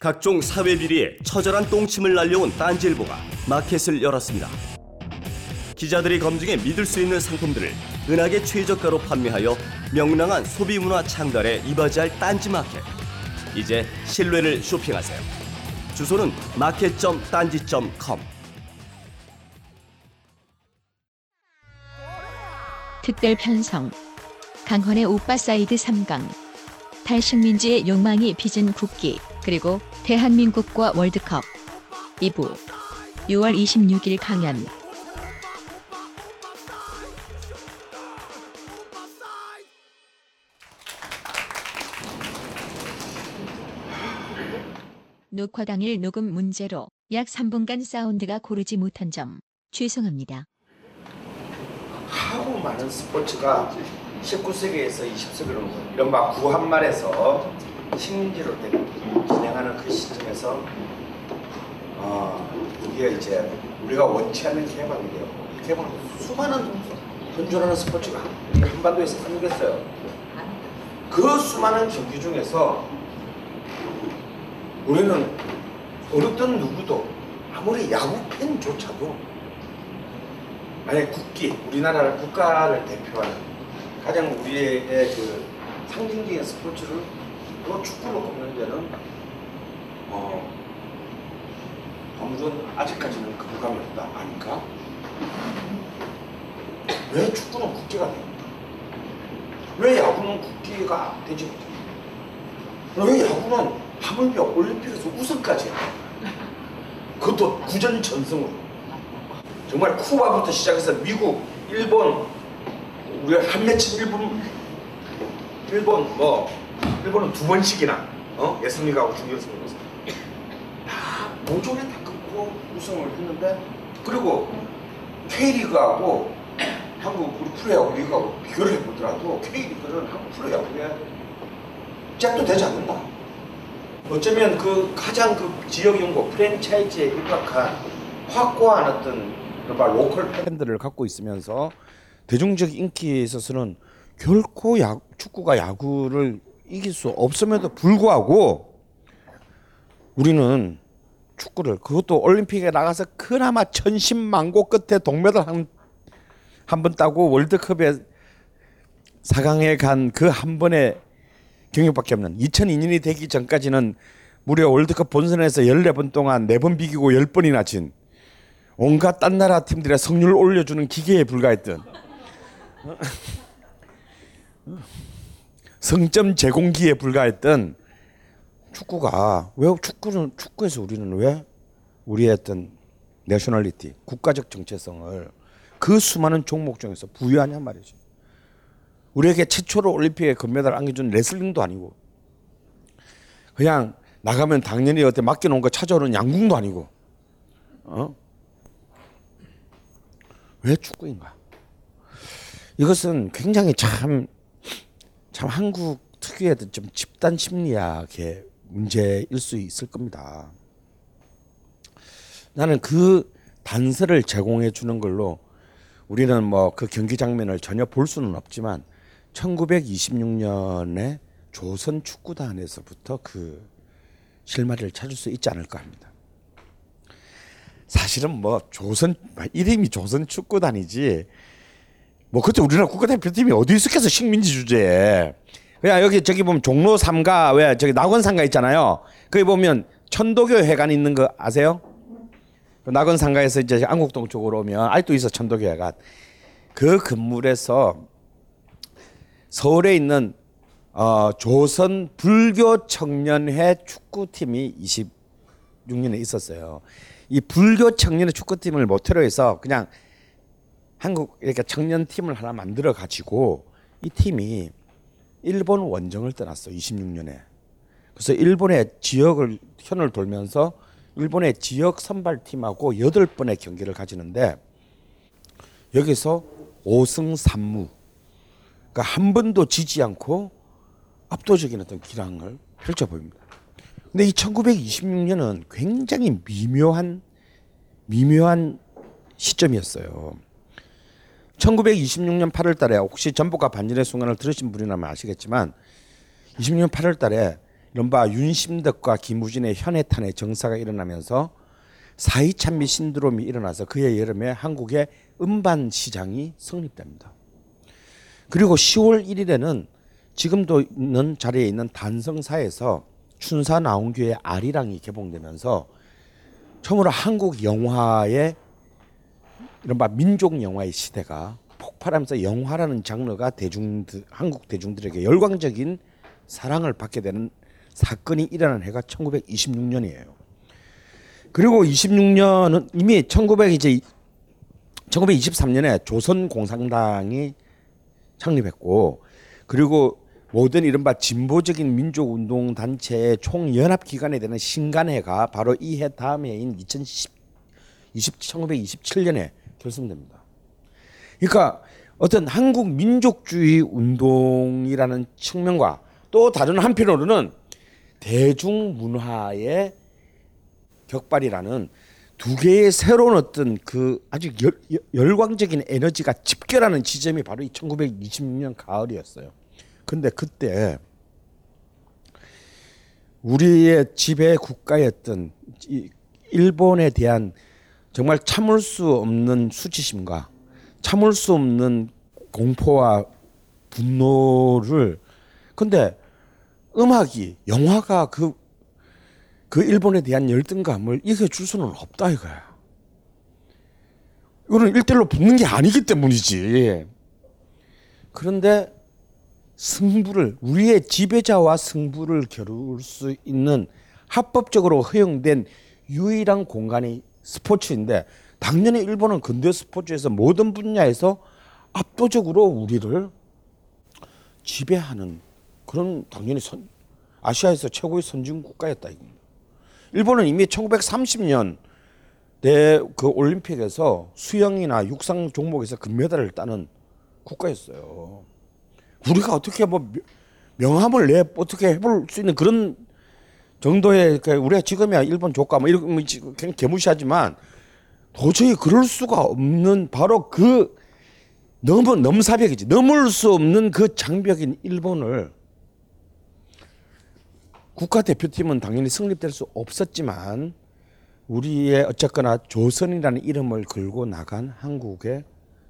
각종 사회 비리에 처절한 똥침을 날려온 딴지일보가 마켓을 열었습니다. 기자들이 검증해 믿을 수 있는 상품들을 은하계 최저가로 판매하여 명랑한 소비 문화 창달에 이바지할 딴지 마켓. 이제 신뢰를 쇼핑하세요. 주소는 마켓.딴지.com. 특별 편성. 강헌의 오빠 사이드 3강. 탈식민지의 욕망이 빚은 국기. 그리고 대한민국과 월드컵. 2부. 6월 26일 강연. 녹화 당일 녹음 문제로 약 3분간 사운드가 고르지 못한 점 죄송합니다. 하고 많은 스포츠가 19세기에서 20세기로 이런 막 구한말에서 식민지로 진행하는 그 시점에서 어, 이게 이제 우리가 원치 않는 개방이에요. 이 개방은 수많은 현존하는 스포츠가 이 한반도에서 생겼어요. 그 수많은 경기 중에서 우리는 어떤 누구도 아무리 야구 팬조차도 만약 국기, 우리나라를 국가를 대표하는 가장 우리의 그 상징적인 스포츠를 또 축구로 꼽는 데는 어 아무튼 아직까지는 거부감이 없다 아닌가? 왜 축구는 국기가 됩니까? 왜 야구는 국기가 되지 못합니까? 왜 야구는 하물며 올림픽에서 우승까지 해요? 그것도 구전 전승으로 정말 쿠바부터 시작해서 미국, 일본, 우리가 한 매치 일본, 일본 뭐 일본은 두 번씩이나 어 예선리그하고 준결승에서 다 모조리 다 끊고 우승을 했는데 그리고 K리그하고 한국 우리 프로야구 리그하고 비교를 해보더라도 K리그는 한국 프로야구에 짝도 되지 않는다. 어쩌면 그 가장 그 지역 연구 프랜차이즈에 입각한 확고한 어떤 그바 로컬 팬들을 갖고 있으면서 대중적 인기에 있어서는 결코 야, 축구가 야구를 이길 수 없음에도 불구하고 우리는 축구를 그것도 올림픽에 나가서 그나마 천신만고 끝에 동메달 한 한 번 따고 월드컵에 4강에 간 그 한 번의 경력밖에 없는 2002년이 되기 전까지는 무려 월드컵 본선에서 14번 동안 4번 비기고 10번이나 진 온갖 딴 나라 팀들의 성률을 올려주는 기계에 불과했던 성점 제공기에 불과했던 축구가 왜 축구는 축구에서 우리는 왜 우리의 어떤 내셔널리티 국가적 정체성을 그 수많은 종목 중에서 부여하냐 말이죠. 우리에게 최초로 올림픽에 금메달 안겨준 레슬링도 아니고 그냥 나가면 당연히 어때 맡겨놓은 거 찾아오는 양궁도 아니고 어? 왜 축구인가? 이것은 굉장히 참, 참 한국 특유의 좀 집단 심리학의 문제일 수 있을 겁니다. 나는 그 단서를 제공해 주는 걸로 우리는 뭐 그 경기 장면을 전혀 볼 수는 없지만 1926년에 조선 축구단에서부터 그 실마리를 찾을 수 있지 않을까 합니다. 사실은 뭐 조선 이름이 조선 축구단이지 뭐 그때 우리나라 국가대표팀이 어디 있었겠어 식민지 주제에 그냥 여기 저기 보면 종로 삼가 왜 저기 낙원상가 있잖아요 거기 보면 천도교 회관 있는 거 아세요? 그 낙원상가에서 이제 안국동 쪽으로 오면 아직도 있어 천도교 회관 그 건물에서 서울에 있는 어, 조선 불교 청년회 축구팀이 26년에 있었어요. 이 불교 청년의 축구팀을 모태로 해서 그냥 한국 이렇게 청년 팀을 하나 만들어 가지고 이 팀이 일본 원정을 떠났어 26년에. 그래서 일본의 지역을 현을 돌면서 일본의 지역 선발 팀하고 여덟 번의 경기를 가지는데 여기서 5승 3무 그러니까 한 번도 지지 않고 압도적인 어떤 기량을 펼쳐 보입니다. 근데 이 1926년은 굉장히 미묘한 미묘한 시점이었어요. 1926년 8월 달에 혹시 전복과 반전의 순간을 들으신 분이라면 아시겠지만 26년 8월 달에 이른바 윤심덕과 김우진의 현해탄의 정사가 일어나면서 사이찬미 신드롬이 일어나서 그해 여름에 한국의 음반 시장이 성립됩니다. 그리고 10월 1일에는 지금도 있는 자리에 있는 단성사에서 춘사 나온교의 아리랑이 개봉되면서 처음으로 한국 영화의 이른바 민족 영화의 시대가 폭발하면서 영화라는 장르가 대중들 한국 대중들에게 열광적인 사랑을 받게 되는 사건이 일어난 해가 1926년이에요. 그리고 26년은 이미 1900 이제 1923년에 조선 공산당이 창립했고 그리고 모든 이른바 진보적인 민족 운동 단체의 총 연합 기관이 되는 신간회가 바로 이 해 다음 해인 2010 20, 1927년에 결성됩니다. 그러니까 어떤 한국 민족주의 운동이라는 측면과 또 다른 한편으로는 대중문화의 격발이라는 두 개의 새로운 어떤 그 아주 열, 열광적인 에너지가 집결하는 지점이 바로 이 1926년 가을이었어요. 근데 그때 우리의 지배 국가였던 이 일본에 대한 정말 참을 수 없는 수치심과 참을 수 없는 공포와 분노를 근데 음악이 영화가 그, 그 일본에 대한 열등감을 이겨줄 수는 없다 이거야. 이거는 일대로 붙는 게 아니기 때문이지. 그런데 승부를 우리의 지배자와 승부를 겨룰 수 있는 합법적으로 허용된 유일한 공간이 스포츠인데 당연히 일본은 근대 스포츠에서 모든 분야에서 압도적으로 우리를 지배하는 그런 당연히 선, 아시아에서 최고의 선진 국가였다 이겁니다. 일본은 이미 1930년 내그 올림픽에서 수영이나 육상 종목에서 금메달을 따는 국가였어요. 우리가 어떻게 뭐 명함을 내 어떻게 해볼 수 있는 그런 정도의 그 우리가 지금이야 일본 조카 뭐뭐 그냥 개무시하지만 도저히 그럴 수가 없는 바로 그 너무 넘사벽이지. 넘을 수 없는 그 장벽인 일본을 국가 대표팀은 당연히 성립될 수 없었지만 우리의 어쨌거나 조선이라는 이름을 걸고 나간 한국의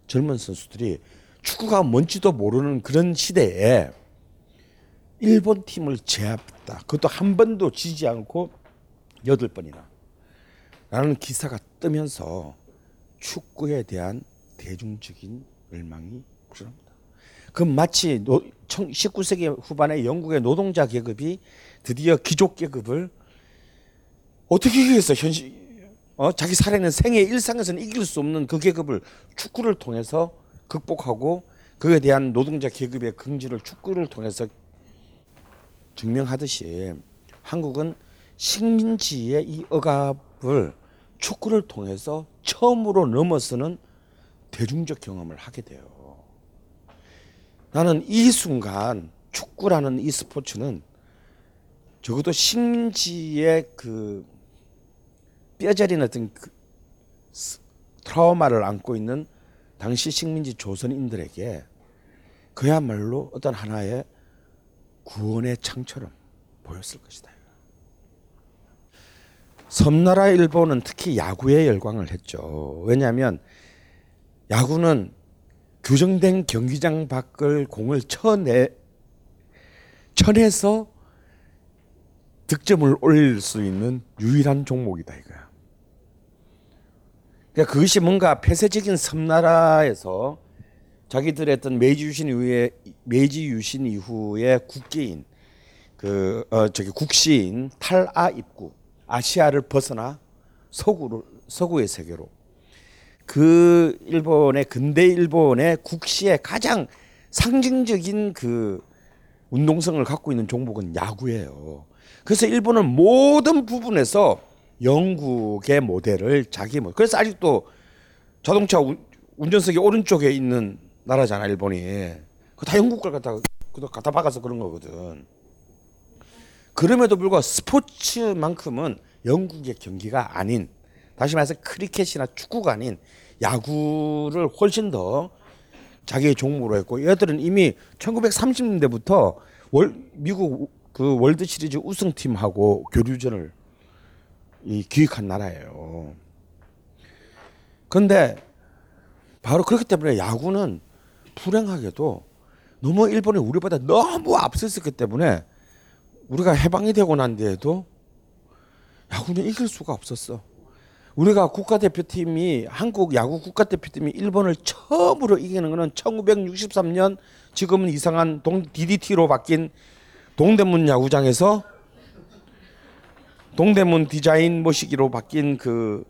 젊은 선수들이 축구가 뭔지도 모르는 그런 시대에 일본 팀을 제압했다. 그것도 한 번도 지지 않고 여덟 번이나. 라는 기사가 뜨면서 축구에 대한 대중적인 열망이 불어납니다. 그 마치 19세기 후반에 영국의 노동자 계급이 드디어 귀족 계급을 어떻게 이기겠어 현실 어 자기 살아있는 생애 일상에서는 이길 수 없는 그 계급을 축구를 통해서 극복하고 그에 대한 노동자 계급의 긍지를 축구를 통해서 증명하듯이 한국은 식민지의 이 억압을 축구를 통해서 처음으로 넘어서는 대중적 경험을 하게 돼요. 나는 이 순간 축구라는 이 스포츠는 적어도 식민지의 그 뼈저린 어떤 그 트라우마를 안고 있는 당시 식민지 조선인들에게 그야말로 어떤 하나의 구원의 창처럼 보였을 것이다. 섬나라 일본은 특히 야구에 열광을 했죠. 왜냐하면 야구는 규정된 경기장 밖을 공을 쳐내 쳐내서 득점을 올릴 수 있는 유일한 종목이다 이거야. 그러니까 그것이 뭔가 폐쇄적인 섬나라에서 자기들의 어떤 메이지 유신 이후에 메이지 유신 이후에 국계인 그 어, 저기 국시인 탈아 입구 아시아를 벗어나 서구를 서구의 세계로 그 일본의 근대 일본의 국시의 가장 상징적인 그 운동성을 갖고 있는 종목은 야구예요. 그래서 일본은 모든 부분에서 영국의 모델을 자기 모 그래서 아직도 자동차 운- 운전석이 오른쪽에 있는 나라잖아 일본이 그 다 영국 걸 그거 갖다 박아서 그런 거거든 그럼에도 불구하고 스포츠만큼은 영국의 경기가 아닌 다시 말해서 크리켓이나 축구가 아닌 야구를 훨씬 더 자기의 종목으로 했고 얘들은 이미 1930년대부터 월, 미국 그 월드 시리즈 우승팀하고 교류전을 이 기획한 나라예요. 그런데 바로 그렇기 때문에 야구는 불행하게도 너무 일본이 우리보다 너무 앞서 있었기 때문에 우리가 해방이 되고 난 뒤에도 야구는 이길 수가 없었어. 우리가 국가대표팀이 한국 야구 국가대표팀이 일본을 처음으로 이기는 거는 1963년 지금은 이상한 동 DDT로 바뀐 동대문 야구장에서 동대문 디자인 모시기로 바뀐 그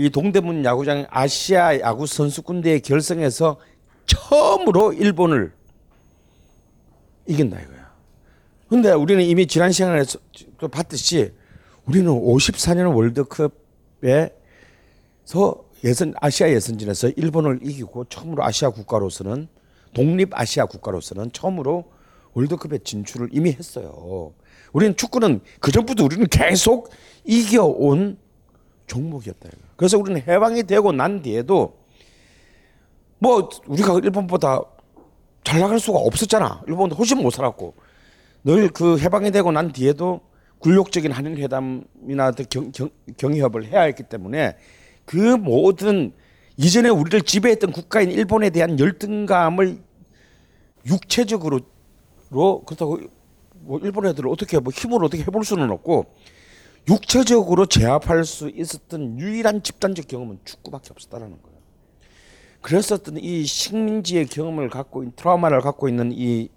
이 동대문 야구장 아시아 야구 선수권 대회 결승에서 처음으로 일본을 이긴다 이거야. 근데 우리는 이미 지난 시간에 또 봤듯이 우리는 54년 월드컵에서 예선 아시아 예선전에서 일본을 이기고 처음으로 아시아 국가로서는 독립 아시아 국가로서는 처음으로 월드컵에 진출을 이미 했어요. 우리는 축구는 그 전부터 우리는 계속 이겨온 종목이었다. 그래서 우리는 해방이 되고 난 뒤에도 뭐 우리가 일본보다 잘 나갈 수가 없었잖아. 일본보다 훨씬 못 살았고 늘 그 해방이 되고 난 뒤에도 굴욕적인 한일 회담이나 경, 경, 경협을 해야 했기 때문에 그 모든 이전에 우리를 지배했던 국가인 일본에 대한 열등감을 육체적으로 로 그렇다고 뭐 일본 애들을 어떻게 뭐 힘으로 어떻게 해볼 수는 없고 육체적으로 제압할 수 있었던 유일한 집단적 경험은 축구밖에 없었다라는 거예요. 그랬었던 이 식민지의 경험을 갖고 트라우마를 갖고 있는 이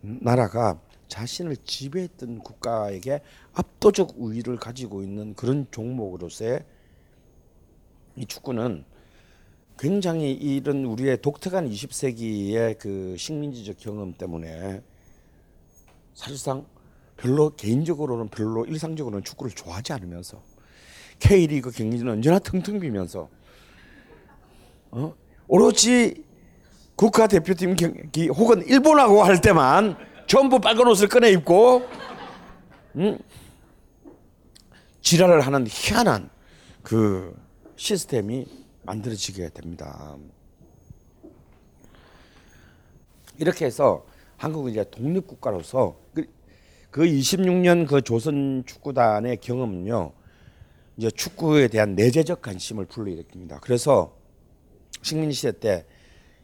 나라가 자신을 지배했던 국가에게 압도적 우위를 가지고 있는 그런 종목으로서의 이 축구는 굉장히 이런 우리의 독특한 20세기의 그 식민지적 경험 때문에 사실상 별로 개인적으로는 별로 일상적으로는 축구를 좋아하지 않으면서 K리그 경기는 언제나 텅텅 비면서 어? 오로지 국가대표팀 경기 혹은 일본하고 할 때만 전부 빨간 옷을 꺼내 입고 음? 지랄을 하는 희한한 그 시스템이 만들어지게 됩니다. 이렇게 해서 한국은 이제 독립국가로서 그, 그 26년 그 조선 축구단의 경험은요, 이제 축구에 대한 내재적 관심을 불러일으킵니다. 그래서 식민 시대 때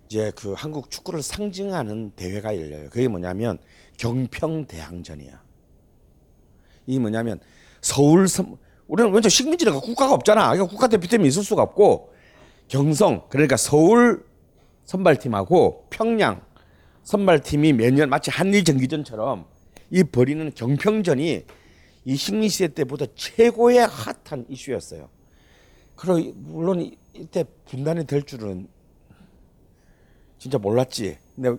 이제 그 한국 축구를 상징하는 대회가 열려요. 그게 뭐냐면 경평 대항전이야. 이 뭐냐면 서울 선 우리는 먼저 식민지니까 국가가 없잖아. 그러니까 국가 대표팀이 있을 수가 없고 경성 그러니까 서울 선발팀하고 평양 선발팀이 매년 마치 한일 정기전처럼 이 벌이는 경평전이 이 식민 시대 때보다 최고의 핫한 이슈였어요. 그리고 물론 이- 이때 분단이 될 줄은 진짜 몰랐지. 근데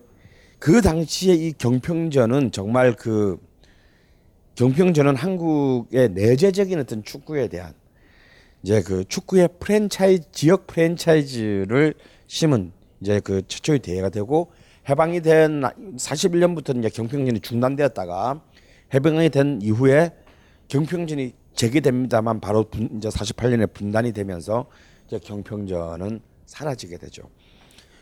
그 당시에 이 경평전은 정말 그 경평전은 한국의 내재적인 어떤 축구에 대한 이제 그 축구의 프랜차이즈 지역 프랜차이즈를 심은 이제 그 최초의 대회가 되고 해방이 된 41년부터 이제 경평전이 중단되었다가 해방이 된 이후에 경평전이 재개됩니다만 바로 분, 이제 48년에 분단이 되면서 이제 경평전은 사라지게 되죠.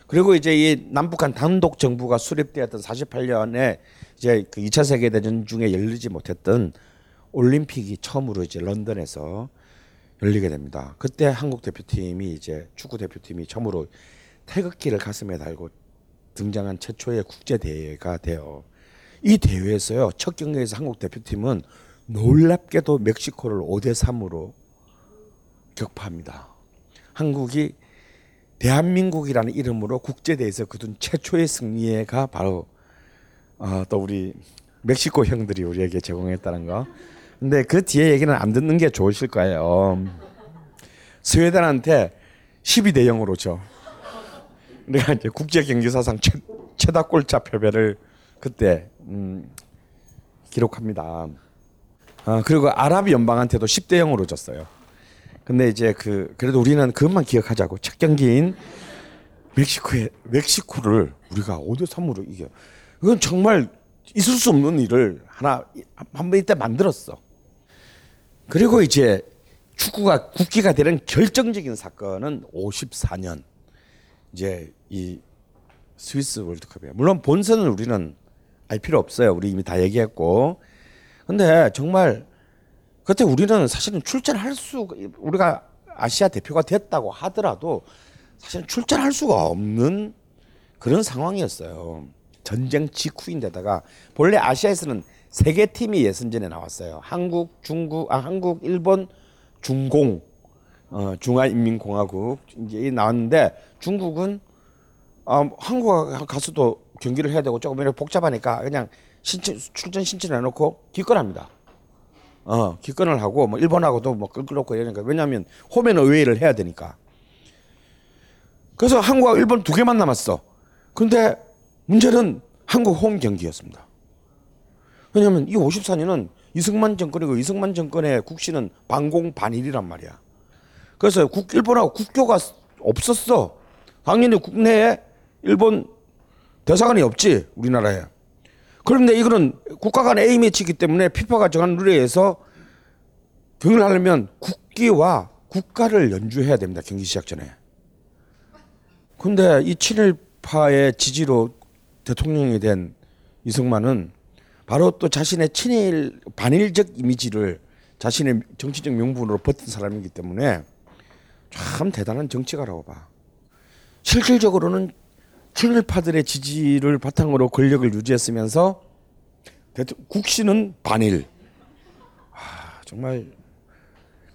그리고 이제 이 남북한 단독 정부가 수립되었던 48년에 이제 그 2차 세계 대전 중에 열리지 못했던 올림픽이 처음으로 이제 런던에서 열리게 됩니다. 그때 한국 대표팀이 이제 축구 대표팀이 처음으로 태극기를 가슴에 달고 등장한 최초의 국제 대회가 돼요. 이 대회에서요 첫 경기에서 한국 대표팀은 놀랍게도 멕시코를 5대 3으로 격파합니다. 한국이 대한민국이라는 이름으로 국제대회에서 거둔 최초의 승리가 바로 어, 또 우리 멕시코 형들이 우리에게 제공했다는 거. 근데 그 뒤에 얘기는 안 듣는 게 좋으실 거예요. 스웨덴한테 12대 0으로 져. 내가 이제 국제 경기 사상 최, 최다 골차 패배를 그때 음, 기록합니다. 아, 그리고 아랍 연방한테도 10대 0으로 졌어요. 근데 이제 그 그래도 우리는 그것만 기억하자고 첫 경기인 멕시코에 멕시코를 우리가 5대 3으로 이겨. 이건 정말 있을 수 없는 일을 하나 한 번 이때 만들었어. 그리고 이제 축구가 국기가 되는 결정적인 사건은 54년 이제 이 스위스 월드컵이에요. 물론 본선은 우리는 알 필요 없어요. 우리 이미 다 얘기했고. 근데 정말 그때 우리는 사실은 출전할 수 우리가 아시아 대표가 됐다고 하더라도 사실은 출전할 수가 없는 그런 상황이었어요. 전쟁 직후인데다가 본래 아시아에서는 세 개 팀이 예선전에 나왔어요. 한국, 중국, 아 한국, 일본, 중공, 어, 중화인민공화국 이제 나왔는데 중국은 아, 한국 가서도 경기를 해야 되고 조금 이렇게 복잡하니까 그냥 신청 출전 신청을 해놓고 기권합니다. 어 기권을 하고 뭐 일본하고도 뭐 끌끌놓고 이러니까 왜냐하면 홈에는 의회를 해야 되니까. 그래서 한국과 일본 두 개만 남았어. 근데 문제는 한국 홈 경기였습니다. 왜냐하면 이 54년은 이승만 정권이고 이승만 정권의 국시는 반공 반일이란 말이야. 그래서 국, 일본하고 국교가 없었어. 당연히 국내에 일본 대사관이 없지 우리나라에. 그런데 이거는 국가 간 A 매치이기 때문에 피파가 정한 룰에 의해서 경기를 하려면 국기와 국가를 연주해야 됩니다. 경기 시작 전에. 근데 이 친일파의 지지로 대통령이 된 이승만은 바로 또 자신의 친일 반일적 이미지를 자신의 정치적 명분으로 버틴 사람이기 때문에 참 대단한 정치가라고 봐. 실질적으로는 친일파들의 지지를 바탕으로 권력을 유지했으면서 국시는 반일. 아, 정말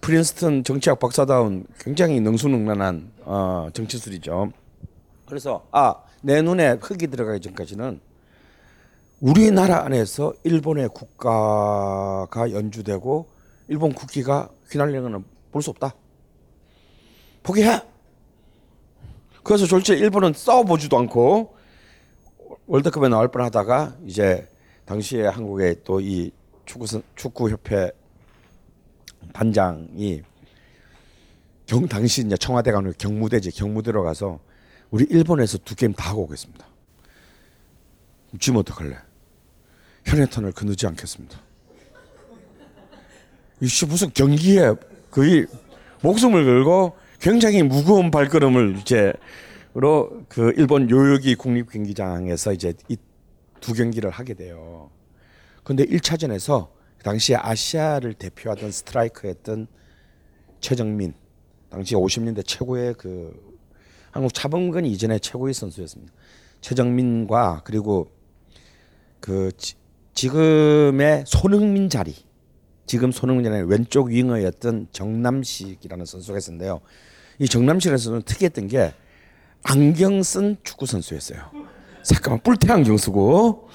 프린스턴 정치학 박사다운 굉장히 능수능란한 어, 정치술이죠. 그래서 아 내 눈에 흙이 들어가기 전까지는 우리나라 안에서 일본의 국가가 연주되고 일본 국기가 휘날리는 것은 볼수 없다. 포기해. 그래서 졸지 일본은 싸워보지도 않고 월드컵에 나올 뻔하다가 이제 당시에 한국의 또 이 축구 축구 협회 단장이 경 당시 이제 청와대 가는 경무대지 경무대로 가서 우리 일본에서 두 게임 다 하고 오겠습니다. 지금 어떡할래? 현해탄을 거느지 않겠습니다. 이씨 무슨 경기에 거의 목숨을 걸고 굉장히 무거운 발걸음을 이제로 그 일본 요요기 국립 경기장에서 이제 이 두 경기를 하게 돼요. 근데 1차전에서 당시에 아시아를 대표하던 스트라이커였던 최정민 당시 50년대 최고의 그 한국 차범근 이전의 최고의 선수였습니다. 최정민과 그리고 그 지, 지금의 손흥민 자리 지금 손흥민 자리 왼쪽 윙어였던 정남식이라는 선수가 있었는데요. 이 선수는 특이했던 게 안경 쓴 축구 선수였어요. 잠깐만 뿔테 안경 쓰고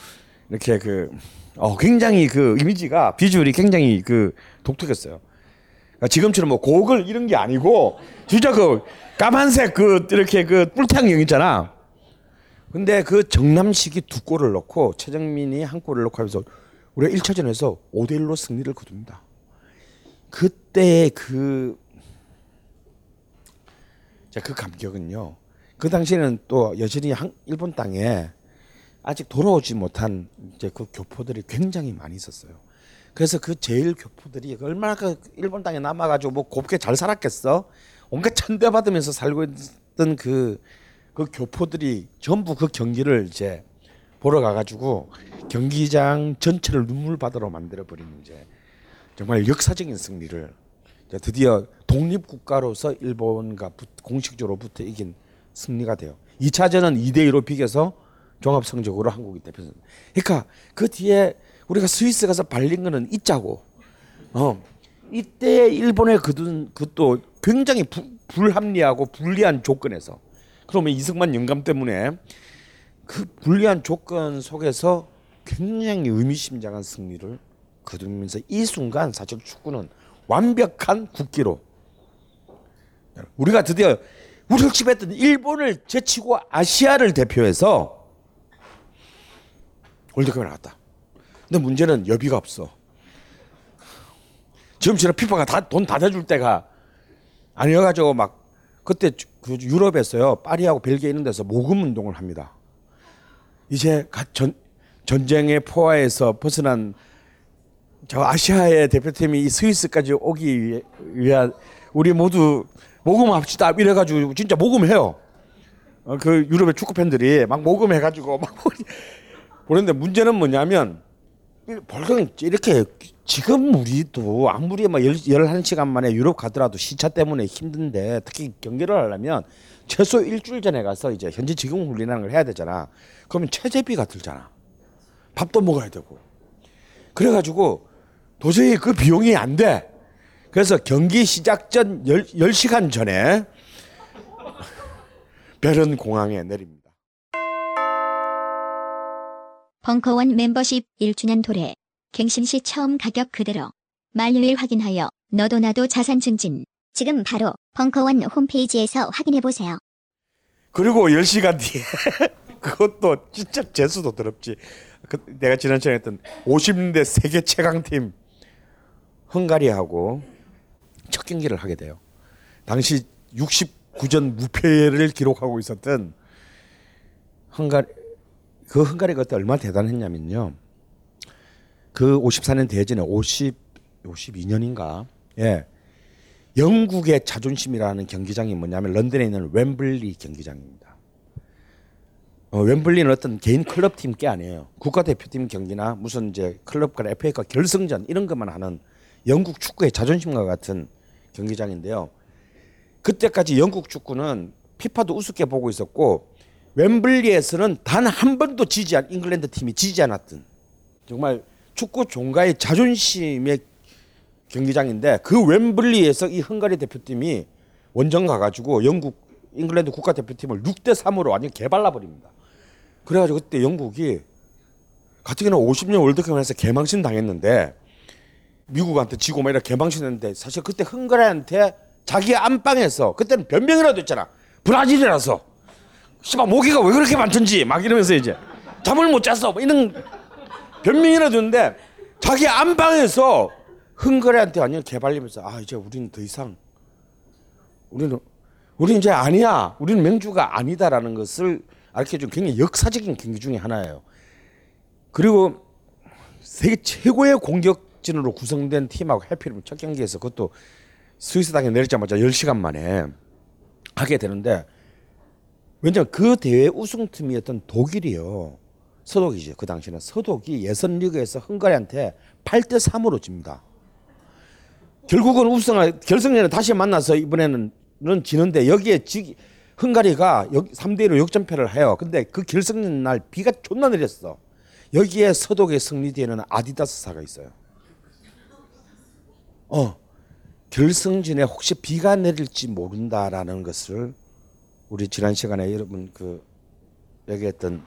이렇게 그 어, 굉장히 그 이미지가 비주얼이 굉장히 그 독특했어요. 그러니까 지금처럼 뭐 고글 이런 게 아니고 진짜 그 까만색 그 이렇게 그 뿔테 안경 있잖아. 근데 그 정남식이 두 골을 넣고 최정민이 한 골을 넣고 하면서 우리가 1차전에서 5대 1로 승리를 거둡니다. 그때의 그, 그 감격은요. 그 당시에는 또 여전히 한, 일본 땅에 아직 돌아오지 못한 이제 그 교포들이 굉장히 많이 있었어요. 그래서 그 제일 교포들이 얼마나 그 일본 땅에 남아가지고 뭐 곱게 잘 살았겠어. 온갖 천대 받으면서 살고 있던 그, 그 교포들이 전부 그 경기를 이제 보러 가가지고 경기장 전체를 눈물 바다로 만들어 버리는 이제 정말 역사적인 승리를 드디어 독립 국가로서 일본과 공식적으로 붙어 이긴 승리가 돼요. 2차전은 2대 2로 비겨서 종합 성적으로 한국이 대표선. 그러니까 그 뒤에 우리가 스위스 가서 발린 거는 있자고. 어. 이때 일본의 그든 그또 굉장히 부, 불합리하고 불리한 조건에서 그러면 이승만 영감 때문에 그 불리한 조건 속에서 굉장히 의미심장한 승리를 거두면서 이 순간 사실 축구는 완벽한 국기로 우리가 드디어 우리를 지배했던 일본을 제치고 아시아를 대표해서 월드컵에 나갔다. 근데 문제는 여비가 없어. 지금처럼 피파가 다 돈 다 대줄 때가 아니어가지고 막 그때 그 유럽에서요 파리하고 벨기에 이런 데서 모금 운동을 합니다. 이제 가- 전 전쟁의 포화에서 벗어난 저 아시아의 대표팀이 이 스위스까지 오기 위한 우리 모두 모금합시다 이래가지고 진짜 모금해요. 어, 그 유럽의 축구 팬들이 막 모금해가지고 막 보는데 문제는 뭐냐면 벌금 이렇게 지금 우리도 아무리 막 열, 11시간 만에 유럽 가더라도 시차 때문에 힘든데 특히 경기를 하려면 최소 일주일 전에 가서 이제 현지 훈련하는 걸 해야 되잖아. 그러면 체재비가 들잖아. 밥도 먹어야 되고. 그래가지고 도저히 그 비용이 안 돼. 그래서 경기 시작 전 10, 10 시간 전에 베른 공항에 내립니다. 벙커원 멤버십 1주년 도래. 갱신시 처음 가격 그대로. 만료일 확인하여 너도 나도 자산 증진. 지금 바로 벙커원 홈페이지에서 확인해 보세요. 그리고 10시간 뒤에 그것도 진짜 재수도 더럽지. 그 내가 지난 시간에 했던 50년대 세계 최강팀 헝가리하고 첫 경기를 하게 돼요. 당시 69전 무패를 기록하고 있었던 헝가리 그 헝가리가 그때 얼마나 대단했냐면요. 그 54년 대전에 50 52년인가 예 영국의 자존심이라는 경기장이 뭐냐면 런던에 있는 웸블리 경기장입니다. 어, 웸블리는 어떤 개인 클럽 팀 게 아니에요. 국가대표팀 경기나 무슨 이제 클럽과 FA컵 결승전 이런 것만 하는 영국 축구의 자존심과 같은 경기장인데요. 그때까지 영국 축구는 피파도 우습게 보고 있었고 웸블리에서는 단 한 번도 지지 않 잉글랜드 팀이 지지 않았던 정말 축구 종가의 자존심의 경기장인데 그 웸블리에서 이 헝가리 대표팀이 원정 가가지고 영국 잉글랜드 국가대표팀을 6대 3으로 완전 개발라 버립니다. 그래가지고 그때 영국이 경우는 50년 월드컵에서 개망신 당했는데 미국한테 지고 막 이렇게 개망신했는데 사실 그때 헝가리한테 자기 안방에서 그때는 변명이라도 했잖아. 브라질이라서 씨발 모기가 왜 그렇게 많던지 막 이러면서 이제 잠을 못 잤어 뭐 이런 변명이라도 했는데 자기 안방에서 헝가리한테 완전 개발리면서 아 이제 우리는 더 이상 우리는 우리는 이제 아니야 우리는 맹주가 아니다라는 것을 알려준 굉장히 역사적인 경기 중에 하나예요. 그리고 세계 최고의 공격 진으로 구성된 팀하고 해피를 첫 경기에서 그것도 스위스 땅에 내리자마자 10시간 만에 하게 되는데 왜냐면 그 대회 우승팀이었던 독일이요. 서독이죠. 그 당시에는 서독이 예선 리그에서 헝가리한테 8대 3으로 집니다. 결국은 우승 결승전에 다시 만나서 이번에는 는 지는데 여기에 지 헝가리가 3대 1로 역전패를 해요. 근데 그 결승전 날 비가 존나 내렸어. 여기에 서독의 승리 뒤에는 아디다스사가 있어요. 어. 결승전에 혹시 비가 내릴지 모른다라는 것을 우리 지난 시간에 여러분 그 얘기했던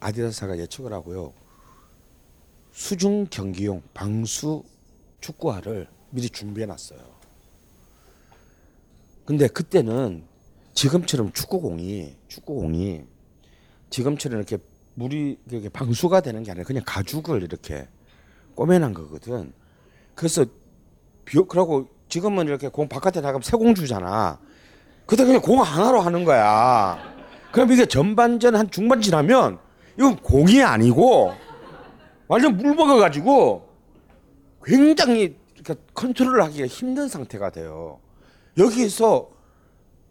아디다스사가 예측을 하고요. 수중 경기용 방수 축구화를 미리 준비해 놨어요. 근데 그때는 지금처럼 축구공이 축구공이 지금처럼 이렇게 물이 이렇게 방수가 되는 게 아니라 그냥 가죽을 이렇게 꼬매난 거거든. 그래서 비 그러고 지금은 이렇게 공 바깥에 나가면 새공 주잖아. 그때 그냥 공 하나로 하는 거야. 그럼 이게 전반전 한 중반 지나면 이건 공이 아니고 완전 물 먹어가지고 굉장히 컨트롤을 하기가 힘든 상태가 돼요. 여기서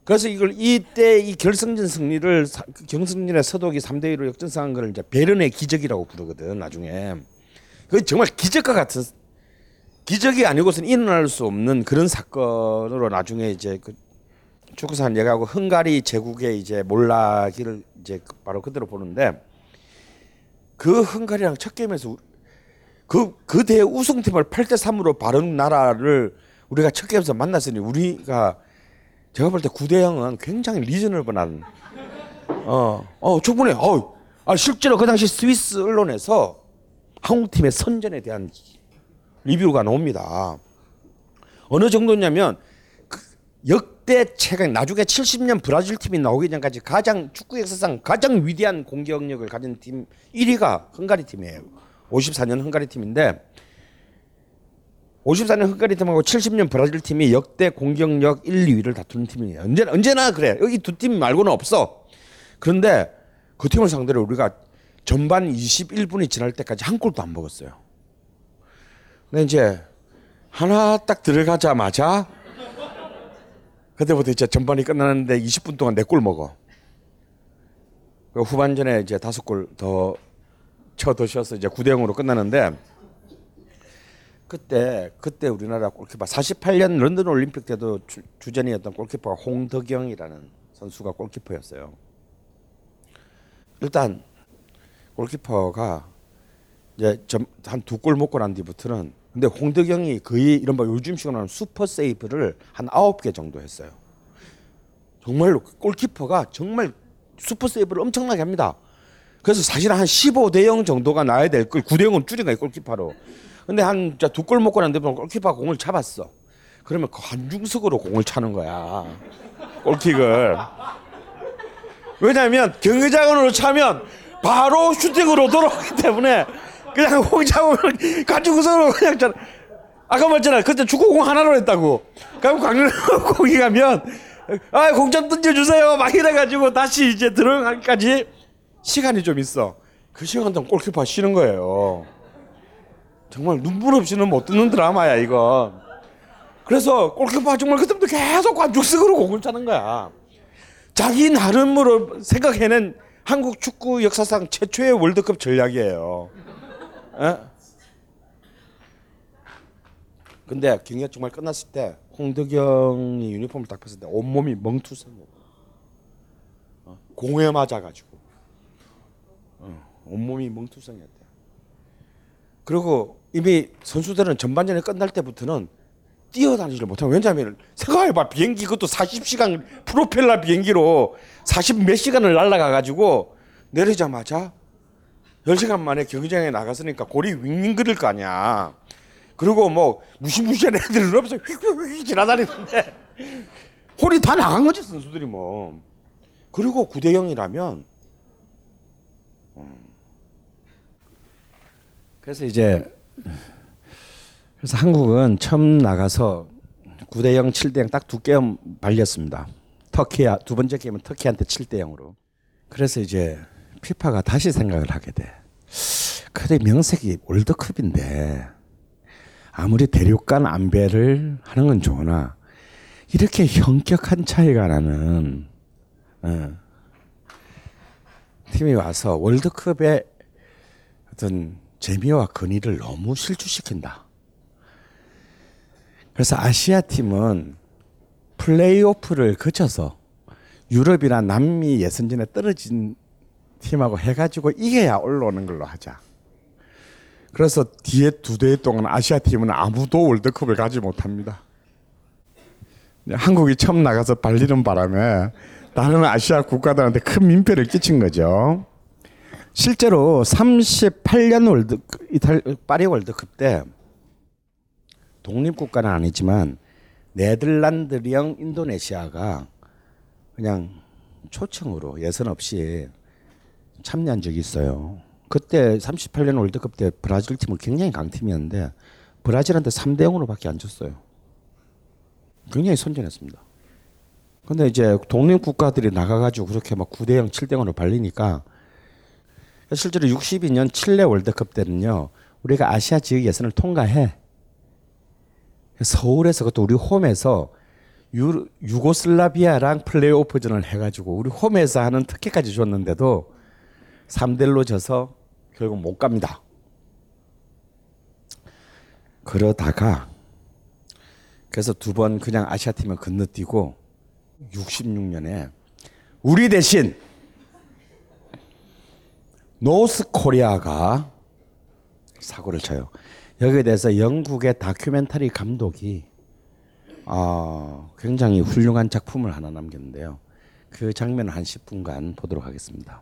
그래서 이걸 이때 이 결승전 승리를 사- 그 경승전에 서독이 3대 1로 역전승한 걸 이제 베른의 기적이라고 부르거든 나중에. 그 정말 기적과 같은 기적이 아니고서는 일어날 수 없는 그런 사건으로 나중에 이제 그 축구산 얘기하고 헝가리 제국의 이제 몰락기를 이제 그- 바로 그대로 보는데 그 헝가리랑 첫 게임에서 그 그대 우승팀을 8대 3으로 바른 나라를 우리가 첫 게임에서 만났으니 우리가 제가 볼 때 9대 0은 굉장히 리저널블한 어, 어 충분해. 어, 아 실제로 그 당시 스위스 언론에서 한국 팀의 선전에 대한 리뷰가 나옵니다. 어느 정도냐면 그 역대 최강 나중에 70년 브라질 팀이 나오기 전까지 가장 축구 역사상 가장 위대한 공격력을 가진 팀 1위가 헝가리 팀이에요. 54년 헝가리 팀인데 54년 헝가리 팀하고 70년 브라질 팀이 역대 공격력 1, 2위를 다투는 팀이에요. 언제나 언제나 그래. 이 두 팀 말고는 없어. 그런데 그 팀을 상대로 우리가 전반 21분이 지날 때까지 한 골도 안 먹었어요. 근데 이제 하나 딱 들어가자마자 그때부터 이제 전반이 끝나는데 20분 동안 네골 먹어. 그 후반전에 이제 다섯 골 더 쳐드셔서 이제 9대 0으로 끝나는데 그때 그때 우리나라 골키퍼 48년 런던 올림픽 때도 주, 주전이었던 골키퍼가 홍덕영이라는 선수가 골키퍼였어요. 일단 골키퍼가 이제 한 두 골 먹고 난 뒤부터는 근데 홍덕영이 거의 이른바 요즘 식으로 하는 슈퍼 세이브를 한 아홉 개 정도 했어요. 정말로 골키퍼가 정말 슈퍼 세이브를 엄청나게 합니다. 그래서 사실 한 15대 0 정도가 나야 될 걸 9대 0은 줄인 거예요 골키퍼로. 근데 한 두 골 먹고 난 뒤에 골키퍼가 공을 잡았어. 그러면 그 관중석으로 공을 차는 거야. 골킥을. 왜냐하면 경기장으로 차면 바로 슈팅으로 돌아오기 때문에 그냥 공 잡으면 가지고서 그냥 잘 아까 말했잖아. 그때 축구공 하나로 했다고. 그럼 강릉 공이 가면 아 공 좀 던져주세요. 막 이래가지고 다시 이제 들어가기까지 시간이 좀 있어. 그 시간 동안 골키퍼 쉬는 거예요. 정말 눈물 없이는 못 듣는 드라마야 이거 그래서 골키퍼 정말 그때부터 계속 관중석으로 공을 차는 거야. 자기 나름으로 생각해낸 한국 축구 역사상 최초의 월드컵 전략이에요. 에? 근데 경기가 정말 끝났을 때 홍덕영이 유니폼을 딱 봤을 때 온몸이 멍투성이야. 어, 공에 맞아가지고 어, 온몸이 멍투성이었대. 그리고 이미 선수들은 전반전에 끝날 때부터는 뛰어다니지를 못하고 왜냐하면 생각해봐 비행기 그것도 40시간 프로펠러 비행기로 40 몇 시간을 날아가 가지고 내리자마자 10시간 만에 경기장에 나갔으니까 골이 윙윙 그릴 거 아니야 그리고 뭐 무시무시한 애들은 없어 휙휙휙 지나다니는데 홀이 다 나간 거지 선수들이 뭐 그리고 9대 0이라면 음. 그래서 이제 그래서 한국은 처음 나가서 9대 0, 7대 0 딱 두 게임 발렸습니다. 터키야 두 번째 게임은 터키한테 7대 0으로. 그래서 이제 피파가 다시 생각을 하게 돼. 그래 명색이 월드컵인데 아무리 대륙간 안배를 하는 건 좋으나 이렇게 현격한 차이가 나는 어, 팀이 와서 월드컵의 어떤 재미와 근위를 너무 실추시킨다. 그래서 아시아 팀은 플레이오프를 거쳐서 유럽이나 남미 예선전에 떨어진 팀하고 해가지고 이겨야 올라오는 걸로 하자. 그래서 뒤에 두대 동안 아시아 팀은 아무도 월드컵을 가지 못합니다. 한국이 처음 나가서 발리는 바람에 다른 아시아 국가들한테 큰 민폐를 끼친 거죠. 실제로 38년 월드 이탈 파리 월드컵 때 독립국가는 아니지만 네덜란드령 인도네시아가 그냥 초청으로 예선 없이 참여한 적이 있어요. 그때 38년 월드컵 때 브라질 팀은 굉장히 강팀이었는데 브라질한테 3대 0으로밖에 안 졌어요. 굉장히 선전했습니다. 근데 이제 독립 국가들이 나가가지고 그렇게 막 9대 0, 7대 0으로 발리니까 실제로 62년 칠레 월드컵 때는요 우리가 아시아 지역 예선을 통과해 서울에서 그것도 우리 홈에서 유, 유고슬라비아랑 플레이오프전을 해가지고 우리 홈에서 하는 특혜까지 줬는데도 3대1로 져서 결국 못 갑니다. 그러다가 그래서 두 번 그냥 아시아 팀을 건너뛰고 66년에 우리 대신 노스 코리아가 사고를 쳐요. 여기에 대해서 영국의 다큐멘터리 감독이 어, 굉장히 훌륭한 작품을 하나 남겼는데요. 그 장면을 한 10분간 보도록 하겠습니다.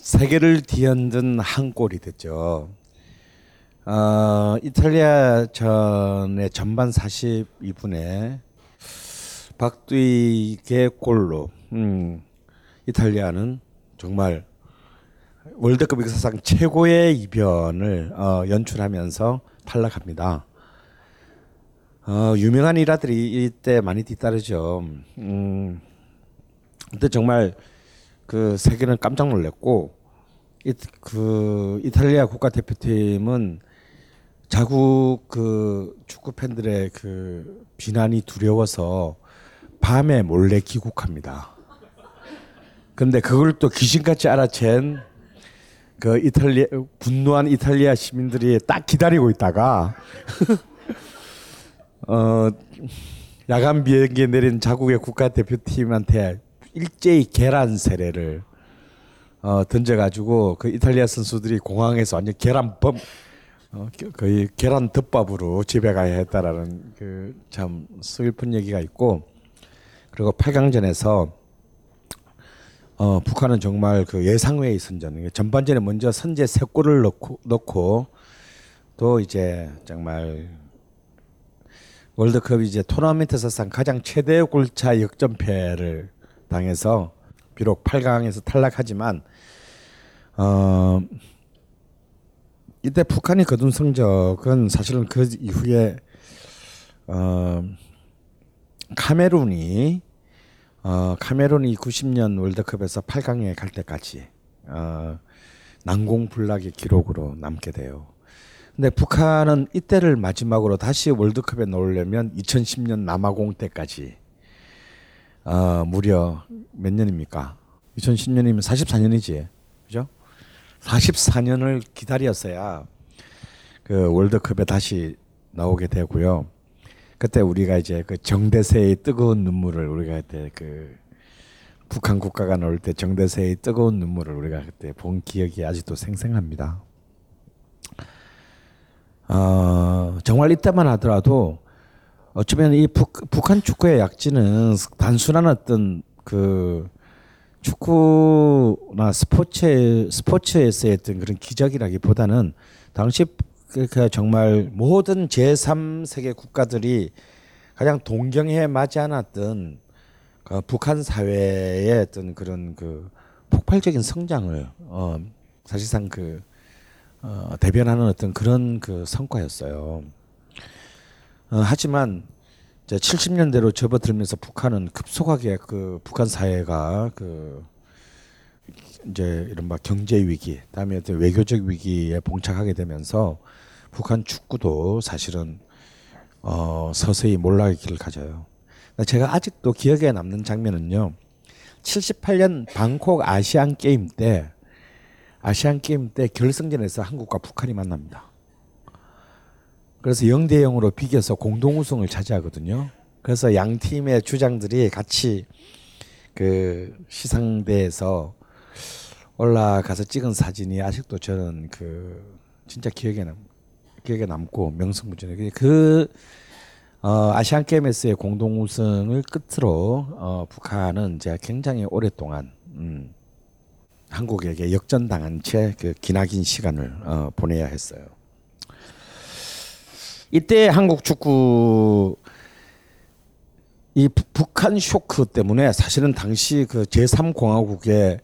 세계를 뒤흔든 한 골이 됐죠. 어, 이탈리아 전의 전반 42분에 박두이의 골로 음, 이탈리아는 정말 월드컵 역사상 최고의 이변을 어, 연출하면서 탈락합니다. 어, 유명한 일화들이 이때 많이 뒤따르죠. 음, 근데 정말 그 세계는 깜짝 놀랐고 이, 그 이탈리아 국가대표팀은 자국 그 축구 팬들의 그 비난이 두려워서 밤에 몰래 귀국합니다. 근데 그걸 또 귀신같이 알아챈 그 이탈리아 분노한 이탈리아 시민들이 딱 기다리고 있다가 어 야간 비행기에 내린 자국의 국가 대표팀한테 일제히 계란 세례를 어, 던져가지고 그 이탈리아 선수들이 공항에서 완전 계란 범 어, 거의 계란 덮밥으로 집에 가야 했다라는 그 참 슬픈 얘기가 있고 그리고 8강전에서 어, 북한은 정말 그 예상 외의 선전 전반전에 먼저 선제 세 골을 넣고 넣고 또 이제 정말 월드컵 이제 토너먼트 사상 가장 최대 골차 역전패를 당해서 비록 8강에서 탈락하지만 어 이때 북한이 거둔 성적은 사실은 그 이후에 어 카메룬이 어 카메룬이 90년 월드컵에서 8강에 갈 때까지 어 난공불락의 기록으로 남게 돼요. 근데 북한은 이때를 마지막으로 다시 월드컵에 나오려면 2010년 남아공 때까지 어, 무려 몇 년입니까? 2010년이면 44년이지. 그죠? 44년을 기다렸어야 그 월드컵에 다시 나오게 되고요. 그때 우리가 이제 그 정대세의 뜨거운 눈물을 우리가 그때 그 북한 국가가 나올 때 정대세의 뜨거운 눈물을 우리가 그때 본 기억이 아직도 생생합니다. 어, 정말 이때만 하더라도 어쩌면 이 북, 북한 축구의 약진은 단순한 어떤 그 축구나 스포츠 스포츠에서의 어떤 그런 기적이라기보다는 당시 그 정말 모든 제3세계 국가들이 가장 동경해 마지 않았던 그 북한 사회의 어떤 그런 그 폭발적인 성장을 어 사실상 그 어, 대변하는 어떤 그런 그 성과였어요. 어, 하지만 이제 70년대로 접어들면서 북한은 급속하게 그 북한 사회가 그 이제 이른바 경제 위기, 다음에 어떤 외교적 위기에 봉착하게 되면서 북한 축구도 사실은 어, 서서히 몰락의 길을 가져요. 제가 아직도 기억에 남는 장면은요. 78년 방콕 아시안 게임 때 아시안 게임 때 결승전에서 한국과 북한이 만납니다. 그래서 0대 0으로 비겨서 공동 우승을 차지하거든요. 그래서 양 팀의 주장들이 같이 그 시상대에서 올라가서 찍은 사진이 아직도 저는 그 진짜 기억에 남 기억에 남고 명승부전에 그 어, 아시안 게임에서의 공동 우승을 끝으로 어, 북한은 이제 굉장히 오랫동안 음, 한국에게 역전당한 채 그 기나긴 시간을 어, 보내야 했어요. 이때 한국 축구 이 북한 쇼크 때문에 사실은 당시 그 제3공화국에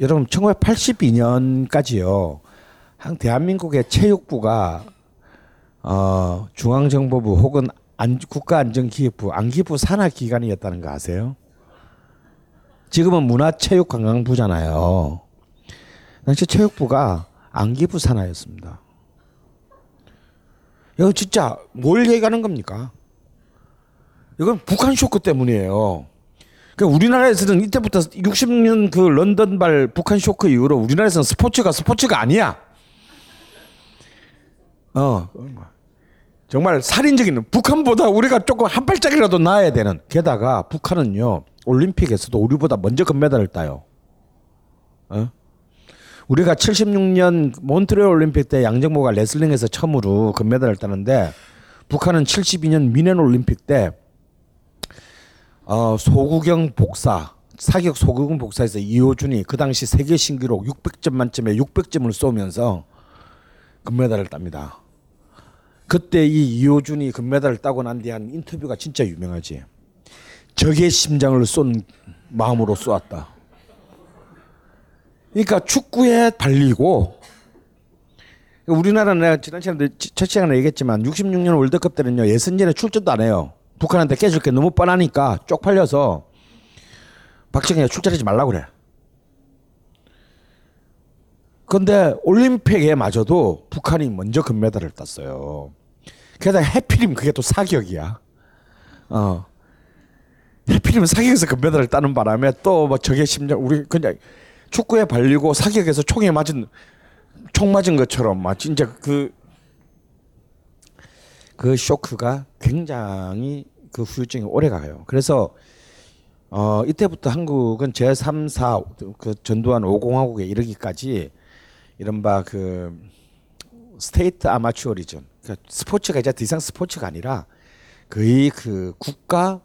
여러분 1982년까지요. 한 대한민국의 체육부가 어, 중앙정보부 혹은 안, 국가안전기획부 안기부 산하 기관이었다는 거 아세요? 지금은 문화체육관광부잖아요. 당시 체육부가 안기부 산하였습니다. 이거 진짜 뭘 얘기하는 겁니까? 이건 북한 쇼크 때문이에요. 그러니까 우리나라에서는 이때부터 60년 그 런던발 북한 쇼크 이후로 우리나라에서는 스포츠가 스포츠가 아니야. 어 정말 살인적인 북한보다 우리가 조금 한 발짝이라도 나아야 되는. 게다가 북한은요 올림픽에서도 우리보다 먼저 금메달을 따요. 어? 우리가 76년 몬트리올 올림픽 때 양정모가 레슬링에서 처음으로 금메달을 따는데 북한은 72년 미넨 올림픽 때 어, 소구경 복사 사격 소구경 복사에서 이호준이 그 당시 세계 신기록 600점 만점에 600점을 쏘면서 금메달을 땁니다. 그때 이 이호준이 금메달을 따고 난 뒤에 한 인터뷰가 진짜 유명하지. 적의 심장을 쏜 마음으로 쏘았다. 그러니까 축구에 발리고 우리나라는 내가 지난 시간에 첫 시간에 얘기했지만 66년 월드컵 때는요 예선전에 출전도 안 해요. 북한한테 깨질 게 너무 뻔하니까 쪽팔려서 박정희가 출전하지 말라고 그래. 근데 올림픽에 마저도 북한이 먼저 금메달을 땄어요. 게다가 해필이면 그게 또 사격이야. 어. 해필이면 사격에서 금메달을 따는 바람에 또뭐 적의 심장 우리 그냥 축구에 발리고 사격에서 총에 맞은 총 맞은 것처럼 막 진짜 그그 쇼크가 굉장히 그 후유증이 오래 가요. 그래서 어 이때부터 한국은 제3, 4, 그 전두환 5공화국에 이르기까지 이른바 그 state 아마추어리즘 그러니까 스포츠가 이제 더 이상 스포츠가 아니라 거의 그 국가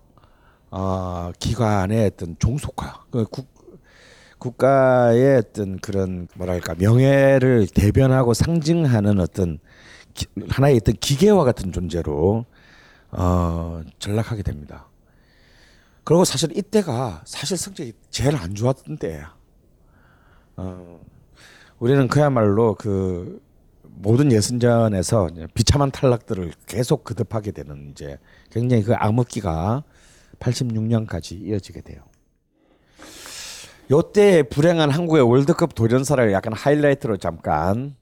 어 기관의 어떤 종속화 그 국, 국가의 어떤 그런 뭐랄까 명예를 대변하고 상징하는 어떤 기, 하나의 어떤 기계와 같은 존재로 어 전락하게 됩니다. 그리고 사실 이때가 사실 성적이 제일 안 좋았던 때야. 어 우리는 그야말로 그 모든 예선전에서 비참한 탈락들을 계속 거듭하게 되는 이제 굉장히 그 암흑기가 86년까지 이어지게 돼요. 요때 불행한 한국의 월드컵 도전사를 약간 하이라이트로 잠깐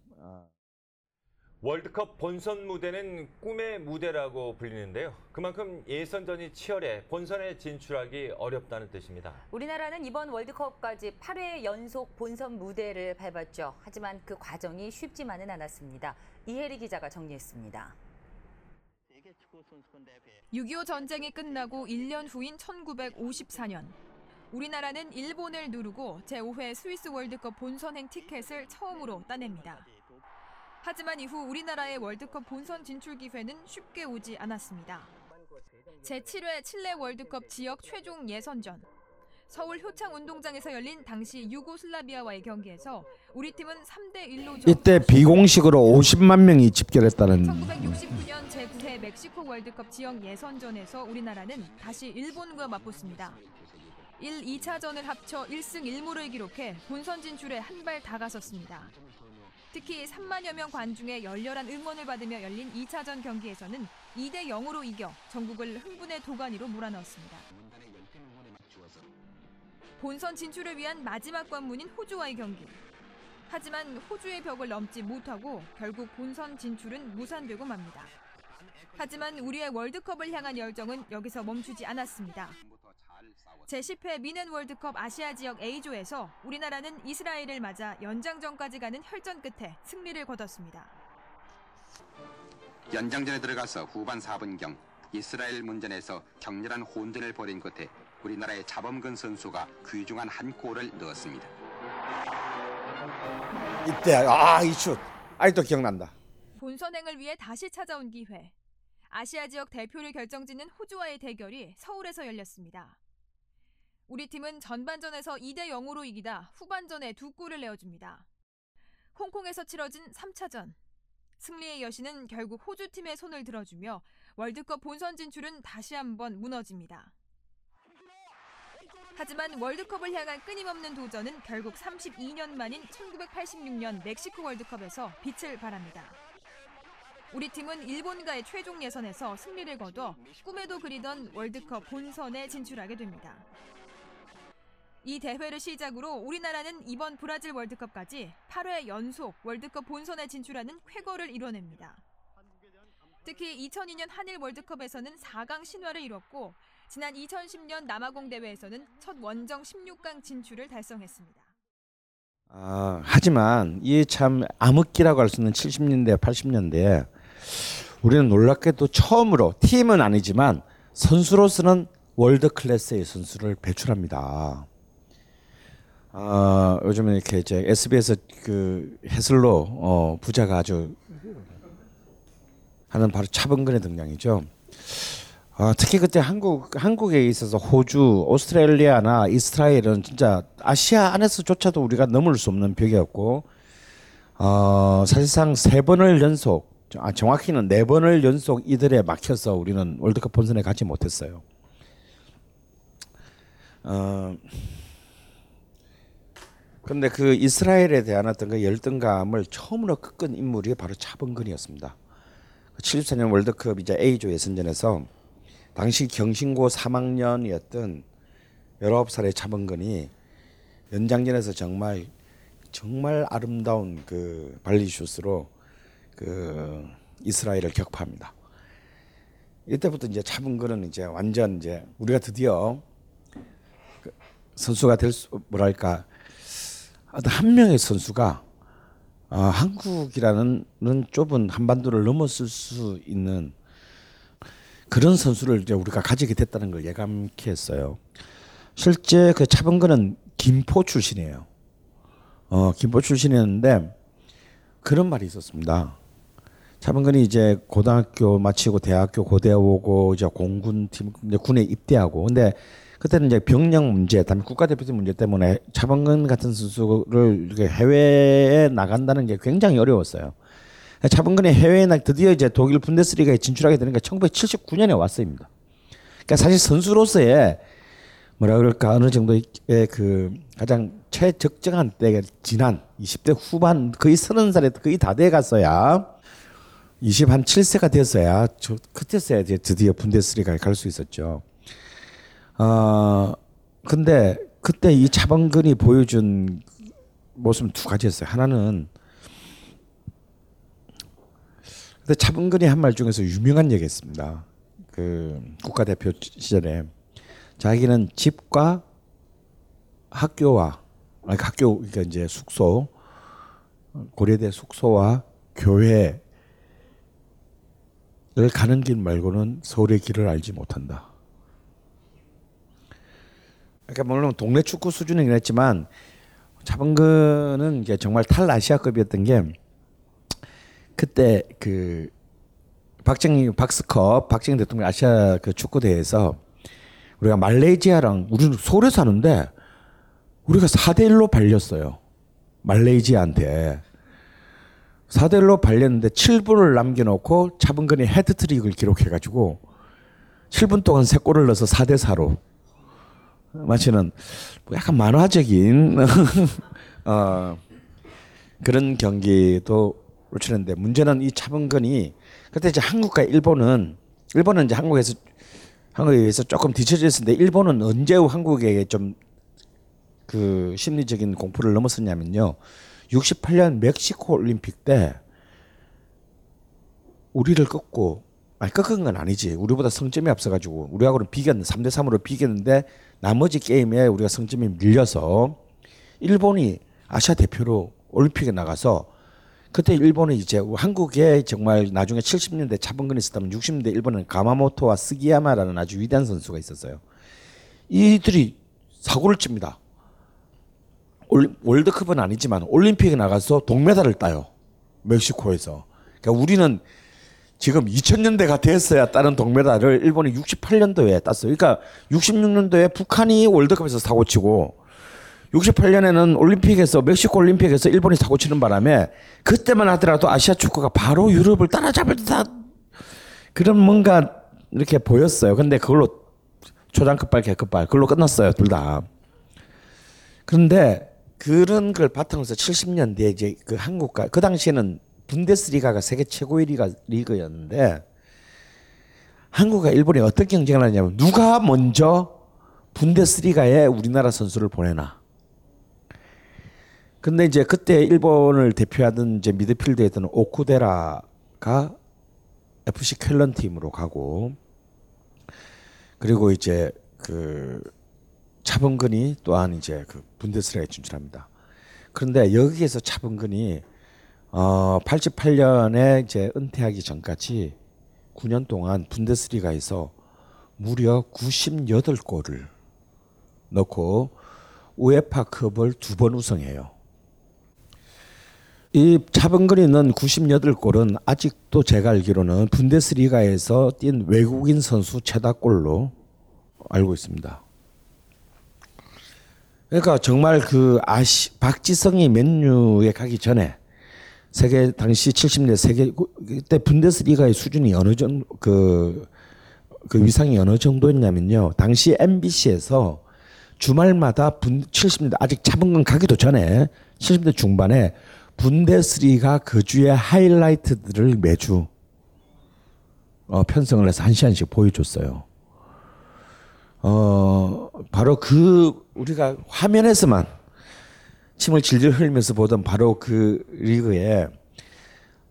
월드컵 본선 무대는 꿈의 무대라고 불리는데요. 그만큼 예선전이 치열해 본선에 진출하기 어렵다는 뜻입니다. 우리나라는 이번 월드컵까지 8회 연속 본선 무대를 밟았죠. 하지만 그 과정이 쉽지만은 않았습니다. 이혜리 기자가 정리했습니다. 6.25 전쟁이 끝나고 1년 후인 1954년 우리나라는 일본을 누르고 제5회 스위스 월드컵 본선행 티켓을 처음으로 따냅니다. 하지만 이후 우리나라의 월드컵 본선 진출 기회는 쉽게 오지 않았습니다. 제7회 칠레 월드컵 지역 최종 예선전. 서울 효창 운동장에서 열린 당시 유고슬라비아와의 경기에서 우리 팀은 3대 1로 이때 비공식으로 50만 명이 집결했다는 1969년 제9회 멕시코 월드컵 지역 예선전에서 우리나라는 다시 일본과 맞붙습니다. 1, 2차전을 합쳐 1승 1무를 기록해 본선 진출에 한 발 다가섰습니다. 특히 3만여 명 관중의 열렬한 응원을 받으며 열린 2차전 경기에서는 2대 0으로 이겨 전국을 흥분의 도가니로 몰아넣었습니다. 본선 진출을 위한 마지막 관문인 호주와의 경기. 하지만 호주의 벽을 넘지 못하고 결국 본선 진출은 무산되고 맙니다. 하지만 우리의 월드컵을 향한 열정은 여기서 멈추지 않았습니다. 제10회 미넨 월드컵 아시아 지역 A조에서 우리나라는 이스라엘을 맞아 연장전까지 가는 혈전 끝에 승리를 거뒀습니다. 연장전에 들어가서 후반 4분경 이스라엘 문전에서 격렬한 혼전을 벌인 끝에 우리나라의 자범근 선수가 귀중한 한 골을 넣었습니다. 이때 아 이 슛 아직도 기억난다. 본선행을 위해 다시 찾아온 기회. 아시아 지역 대표를 결정짓는 호주와의 대결이 서울에서 열렸습니다. 우리 팀은 전반전에서 2대 0으로 이기다 후반전에 두 골을 내어줍니다. 홍콩에서 치러진 3차전. 승리의 여신은 결국 호주 팀의 손을 들어주며 월드컵 본선 진출은 다시 한번 무너집니다. 하지만 월드컵을 향한 끊임없는 도전은 결국 32년 만인 1986년 멕시코 월드컵에서 빛을 발합니다. 우리 팀은 일본과의 최종 예선에서 승리를 거둬 꿈에도 그리던 월드컵 본선에 진출하게 됩니다. 이 대회를 시작으로 우리나라는 이번 브라질 월드컵까지 8회 연속 월드컵 본선에 진출하는 쾌거를 이뤄냅니다. 특히 2002년 한일 월드컵에서는 4강 신화를 이뤘고 지난 2010년 남아공 대회에서는 첫 원정 16강 진출을 달성했습니다. 아, 하지만 이참 암흑기라고 할 수 있는 70년대, 80년대에 우리는 놀랍게도 처음으로 팀은 아니지만 선수로서는 월드 클래스의 선수를 배출합니다. 어, 요즘에 이렇게 이제 SBS 그 해설로 어, 부자가 아주 하는 바로 차범근의 등장이죠. 어, 특히 그때 한국 한국에 있어서 호주, 오스트레일리아나 이스라엘은 진짜 아시아 안에서조차도 우리가 넘을 수 없는 벽이었고 어, 사실상 세 번을 연속 아, 정확히는 네 번을 연속 이들에 막혀서 우리는 월드컵 본선에 가지 못했어요. 어, 근데 그 이스라엘에 대한 어떤 그 열등감을 처음으로 꺾은 인물이 바로 차범근이었습니다. 74년 월드컵 이제 A조 예선전에서 당시 경신고 3학년이었던 19살의 차범근이 연장전에서 정말 정말 아름다운 그 발리슛으로 그 이스라엘을 격파합니다. 이때부터 이제 차범근은 이제 완전 이제 우리가 드디어 그 선수가 될 수 뭐랄까 한 명의 선수가 아, 한국이라는 좁은 한반도를 넘어설 수 있는 그런 선수를 이제 우리가 가지게 됐다는 걸 예감케 했어요. 실제 그 차범근은 김포 출신이에요. 어, 김포 출신이었는데 그런 말이 있었습니다. 차범근이 이제 고등학교 마치고 대학교 고대 오고 이제 공군 팀 군에 입대하고 근데 그때는 이제 병력 문제, 다음에 국가대표팀 문제 때문에 차범근 같은 선수를 해외에 나간다는 게 굉장히 어려웠어요. 차범근이 해외에 나 드디어 이제 독일 분데스리가에 진출하게 되는 게 1979년에 왔어입니다. 그러니까 사실 선수로서의 뭐라 그럴까 어느 정도의 그 가장 최적정한 때가 지난 20대 후반 거의 서른 살에 거의 다 돼 갔어야 20 한 7세가 됐어야 저 그때서야 이제 드디어 분데스리가에 갈 수 있었죠. 어 근데 그때 이 차범근이 보여준 모습은 두 가지였어요. 하나는 근데 차범근이 한 말 중에서 유명한 얘기 했습니다. 그 국가대표 시절에 자기는 집과 학교와 아니 학교 그러니까 이제 숙소 고려대 숙소와 교회를 가는 길 말고는 서울의 길을 알지 못한다. 그러니까 물론 동네 축구 수준이긴 했지만 차범근은 이게 정말 탈아시아급이었던 게 그때 그 박정희 박스컵 박정희 대통령 아시아 그 축구 대회에서 우리가 말레이시아랑 우리는 서울에 사는데 우리가 4대 1로 발렸어요. 말레이시아한테. 4대 1로 발렸는데 7분을 남겨 놓고 차범근이 헤드트릭을 기록해 가지고 7분 동안 3골을 넣어서 4대 4로 마치는 뭐 약간 만화적인 어, 그런 경기도 치는데 문제는 이 차범근이 그때 이제 한국과 일본은 일본은 이제 한국에서 한국에 의해서 조금 뒤처져 있었는데 일본은 언제 한국에게 좀 그 심리적인 공포를 넘었었냐면요. 68년 멕시코 올림픽 때 우리를 꺾고 아니 꺾은 건 아니지. 우리보다 성점이 앞서가지고 우리하고는 비겼는 3대 3으로 비겼는데 나머지 게임에 우리가 성점이 밀려서 일본이 아시아 대표로 올림픽에 나가서 그때 일본은 이제 한국에 정말 나중에 70년대 차범근이 있었다면 60년대 일본은 가마모토와 스기야마라는 아주 위대한 선수가 있었어요. 이들이 사고를 칩니다. 올, 월드컵은 아니지만 올림픽에 나가서 동메달을 따요. 멕시코에서. 그러니까 우리는 지금 2000년대가 됐어야 다른 동메달을 일본이 68년도에 땄어요. 그러니까 66년도에 북한이 월드컵에서 사고치고 68년에는 올림픽에서 멕시코 올림픽에서 일본이 사고치는 바람에 그때만 하더라도 아시아 축구가 바로 유럽을 따라잡을 듯한 그런 뭔가 이렇게 보였어요. 근데 그걸로 초장급발 개급발 그걸로 끝났어요 둘 다. 그런데 그런 걸 바탕으로 해서 70년대에 이제 그 한국과 그 당시에는 분데스리가가 세계 최고의 리가, 리그였는데 한국과 일본이 어떤 경쟁을 하냐면 누가 먼저 분데스리가에 우리나라 선수를 보내나. 근데 이제 그때 일본을 대표하던 이제 미드필드였던 오쿠데라가 FC 켈런 팀으로 가고 그리고 이제 그 차범근이 또한 이제 그 분데스리가에 진출합니다. 그런데 여기에서 차범근이 어 88년에 이제 은퇴하기 전까지 9년 동안 분데스리가에서 무려 98골을 넣고 우에파컵을 두 번 우승해요. 이 차범근이는 98골은 아직도 제가 알기로는 분데스리가에서 뛴 외국인 선수 최다골로 알고 있습니다. 그러니까 정말 그 아시 박지성이 맨유에 가기 전에 세계 당시 70년 세계 그때 분데스리가의 수준이 어느 정도 그, 그 위상이 어느 정도였냐면요. 당시 MBC에서 주말마다 분 70년대 아직 차범근 가기도 전에 70대 중반에 분데스리가 그 주의 하이라이트들을 매주 어, 편성을 해서 한 시간씩 보여줬어요. 어, 바로 그 우리가 화면에서만 침을 질질 흘리면서 보던 바로 그 리그에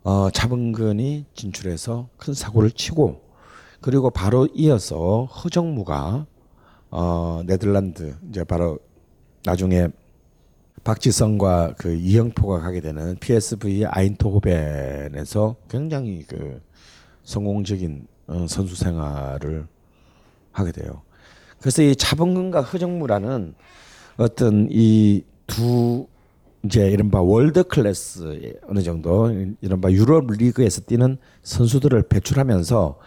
어, 차범근이 진출해서 큰 사고를 치고 그리고 바로 이어서 허정무가 어, 네덜란드 이제 바로 나중에 박지성과 그 이영표가 가게 되는 PSV 아인토호벤에서 굉장히 그 성공적인 어, 선수 생활을 하게 돼요. 그래서 이 차범근과 허정무라는 어떤 이 두 이제 이른바 world class 어느 정도 이른바 유럽 리그에서 뛰는 선수들을 배출하면서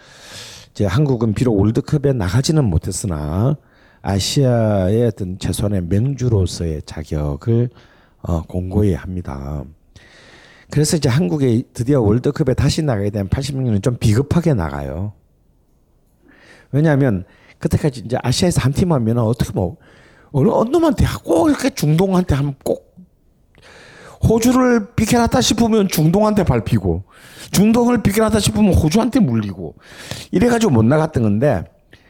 이제 한국은 비록 월드컵에 나가지는 못했으나 아시아의 어떤 최소한의 맹주로서의 자격을 어, 공고히 합니다. 그래서 이제 한국이 드디어 월드컵에 다시 나가게 된 86년은 좀 비겁하게 나가요. 왜냐하면 그때까지 이제 아시아에서 한 팀 하면 어떻게 뭐 어느 어느 놈한테 꼭 이렇게 중동한테 하면 꼭 호주를 비켜놨다 싶으면 중동한테 밟히고 중동을 비켜놨다 싶으면 호주한테 물리고 이래가지고 못 나갔던 건데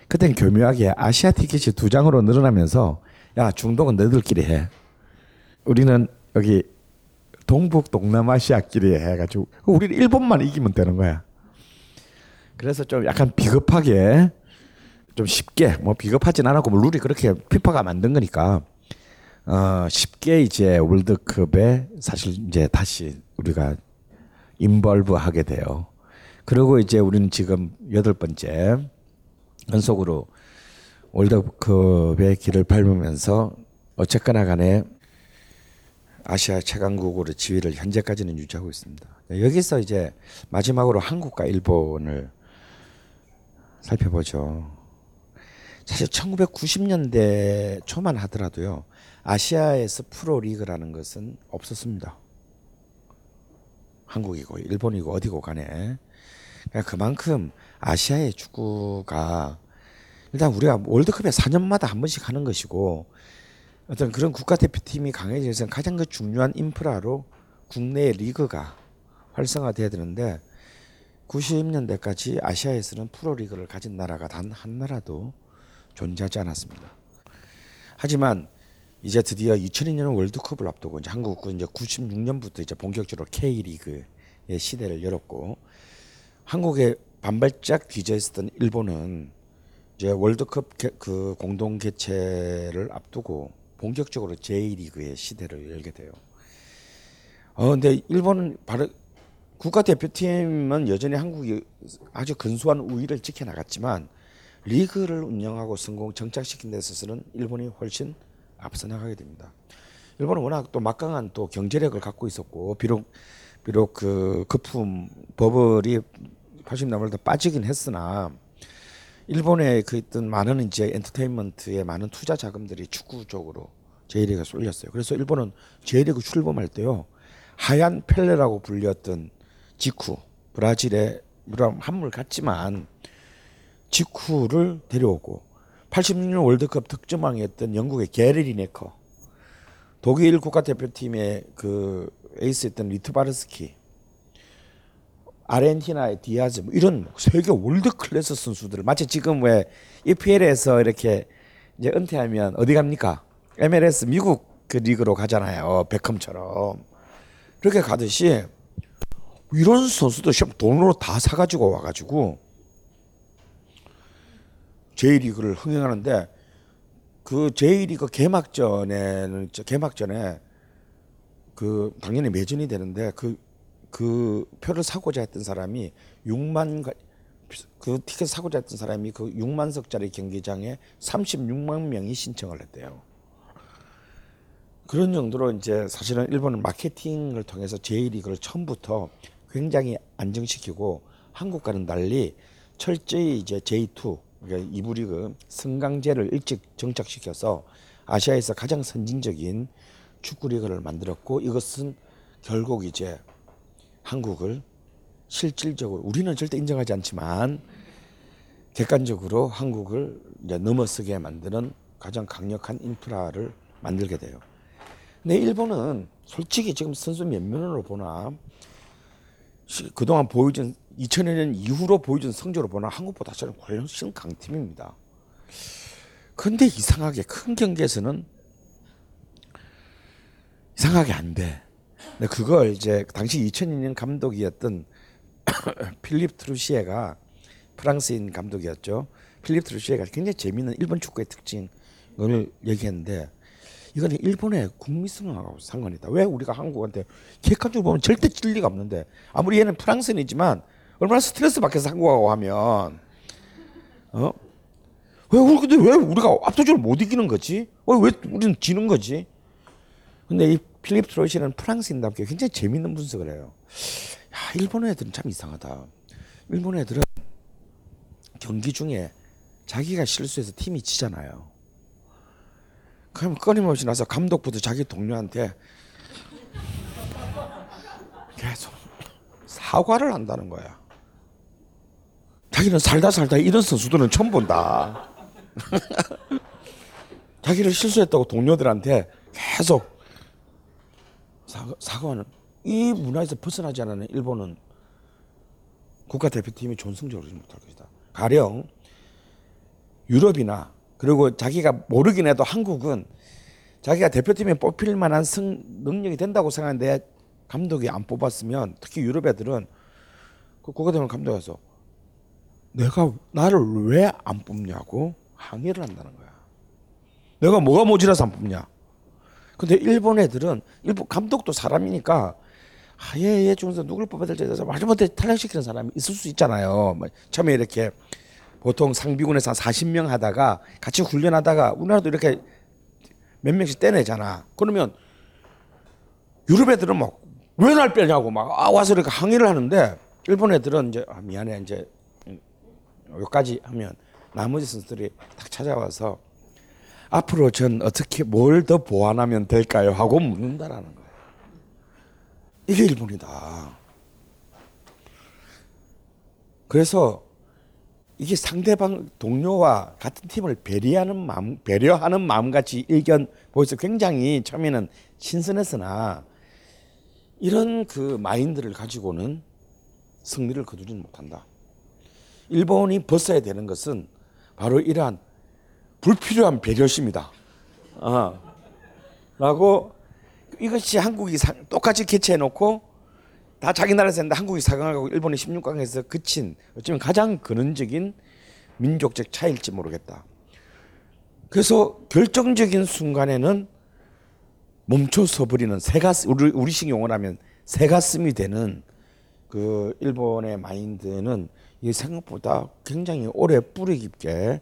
그땐 교묘하게 아시아 티켓이 두 장으로 늘어나면서 야 중동은 너희들끼리 해. 우리는 여기 동북 동남아시아끼리 해가지고 우리는 일본만 이기면 되는 거야. 그래서 좀 약간 비겁하게 좀 쉽게 뭐 비겁하진 않았고 뭐 룰이 그렇게 피파가 만든 거니까 어 쉽게 이제 월드컵에 사실 이제 다시 우리가 인벌브 하게 돼요. 그리고 이제 우리는 지금 여덟 번째 연속으로 월드컵의 길을 밟으면서 어쨌거나 간에 아시아 최강국으로 지위를 현재까지는 유지하고 있습니다. 여기서 이제 마지막으로 한국과 일본을 살펴보죠. 사실 1990년대 초만 하더라도요. 아시아에서 프로 리그라는 것은 없었습니다. 한국이고 일본이고 어디고 간에 그러니까 그만큼 아시아의 축구가 일단 우리가 월드컵에 4년마다 한 번씩 하는 것이고 어떤 그런 국가대표팀이 강해지기 위해서는 가장 그 중요한 인프라로 국내 리그가 활성화돼야 되는데 90년대까지 아시아에서는 프로리그를 가진 나라가 단 한 나라도 존재하지 않았습니다. 하지만 이제 드디어 2002년 월드컵을 앞두고 이제 한국은 이제 96년부터 이제 본격적으로 K 리그의 시대를 열었고 한국에 반발짝 뒤져 있었던 일본은 이제 월드컵 개, 그 공동 개최를 앞두고 본격적으로 J 리그의 시대를 열게 돼요. 어 근데 일본은 바로 국가대표팀은 여전히 한국이 아주 근소한 우위를 지켜나갔지만 리그를 운영하고 성공 정착시킨 데 있어서는 일본이 훨씬 앞서 나가게 됩니다. 일본은 워낙 또 막강한 또 경제력을 갖고 있었고 비록 비록 그 거품 버블이 80년대부터 빠지긴 했으나 일본의 그 있던 많은 이제 엔터테인먼트의 많은 투자 자금들이 축구 쪽으로 J리그에 쏠렸어요. 그래서 일본은 J리그 출범할 때요 하얀 펠레라고 불렸던 지쿠 브라질의 물론 한물 같지만 지쿠를 데려오고 86년 월드컵 득점왕이었던 영국의 게리 리네커 독일 국가대표팀의 그 에이스였던 리트바르스키 아르헨티나의 디아즈 뭐 이런 세계 world class 선수들 마치 지금 왜 EPL에서 이렇게 이제 은퇴하면 어디 갑니까? MLS 미국 그 리그로 가잖아요. 베컴처럼 그렇게 가듯이 이런 선수들 시험 돈으로 다 사가지고 와가지고 J리그를 흥행하는데 그 J리그 개막전에는 개막전에 그 당연히 매진이 되는데 그, 그 표를 사고자 했던 사람이 6만 그 티켓 사고자 했던 사람이 그 6만 석짜리 경기장에 36만 명이 신청을 했대요. 그런 정도로 이제 사실은 일본은 마케팅을 통해서 J리그를 처음부터 굉장히 안정시키고 한국과는 달리 철저히 이제 J2 그러니까 이부 리그 승강제를 일찍 정착시켜서 아시아에서 가장 선진적인 축구 리그를 만들었고 이것은 결국 이제 한국을 실질적으로 우리는 절대 인정하지 않지만 객관적으로 한국을 이제 넘어서게 만드는 가장 강력한 인프라를 만들게 돼요. 근데 일본은 솔직히 지금 선수 몇 면으로 보나 시- 그동안 보여준 2000년 이후로 보여준 성적으로 보나 한국보다 저는 훨씬 강팀입니다. 근데 이상하게 큰 경기에서는 이상하게 안 돼. 근데 그걸 이제 당시 2002년 감독이었던 필립 트루시에가 프랑스인 감독이었죠. 필립 트루시에가 굉장히 재미있는 일본 축구의 특징을 얘기했는데 이거는 일본의 국민성하고 상관이다. 왜 우리가 한국한테 객관적으로 보면 절대 질 리가 없는데 아무리 얘는 프랑스인이지만 얼마나 스트레스 받겠어 한국하고 하면 어? 왜 근데 왜 우리가 압도적으로 못 이기는 거지? 어, 왜 우리는 지는 거지? 근데 이 필립 트로시는 프랑스인답게 굉장히 재밌는 분석을 해요. 야, 일본 애들은 참 이상하다. 일본 애들은 경기 중에 자기가 실수해서 팀이 지잖아요. 그럼 끊임없이 나서 감독부터 자기 동료한테 계속 사과를 한다는 거야. 자기는 살다 살다 이런 선수들은 처음 본다. 자기를 실수했다고 동료들한테 계속 사과, 사과하는 이 문화에서 벗어나지 않는 일본은 국가대표팀이 얻지 못할 것이다. 가령 유럽이나 그리고 자기가 모르긴 해도 한국은 자기가 대표팀에 뽑힐 만한 성, 능력이 된다고 생각하는데 감독이 안 뽑았으면 특히 유럽 애들은 그 국가대표 감독에서 내가 나를 왜 안 뽑냐고 항의를 한다는 거야. 내가 뭐가 모자라서 안 뽑냐. 근데 일본 애들은 일본 감독도 사람이니까 아, 얘, 얘 중에서 누굴 뽑아야 될지 해서 마지못해 탈락시키는 사람이 있을 수 있잖아요. 뭐 처음에 이렇게 보통 상비군에서 한 40명 하다가 같이 훈련하다가 우리나라도 이렇게 몇 명씩 떼내잖아. 그러면 유럽 애들은 막 왜 날 빼냐고 막 아, 와서 이렇게 항의를 하는데 일본 애들은 이제 아, 미안해 이제 여기까지 하면 나머지 선수들이 딱 찾아와서 앞으로 전 어떻게 뭘 더 보완하면 될까요? 하고 묻는다라는 거예요. 이게 일본이다. 그래서 이게 상대방 동료와 같은 팀을 배려하는 마음, 배려하는 마음같이 일견 보여서 굉장히 처음에는 신선했으나 이런 그 마인드를 가지고는 승리를 거두지는 못한다. 일본이 벗어야 되는 것은 바로 이러한 불필요한 배려심이다. 어. 라고 이것이 한국이 사, 똑같이 개최해 놓고 다 자기 나라에서 했는데 한국이 4강을 가고 일본이 16강에서 그친 어쩌면 가장 근원적인 민족적 차이일지 모르겠다. 그래서 결정적인 순간에는 멈춰서 버리는 새가슴 우리 우리식 용어로 하면 새가슴이 되는 그 일본의 마인드는 이 생각보다 굉장히 오래 뿌리 깊게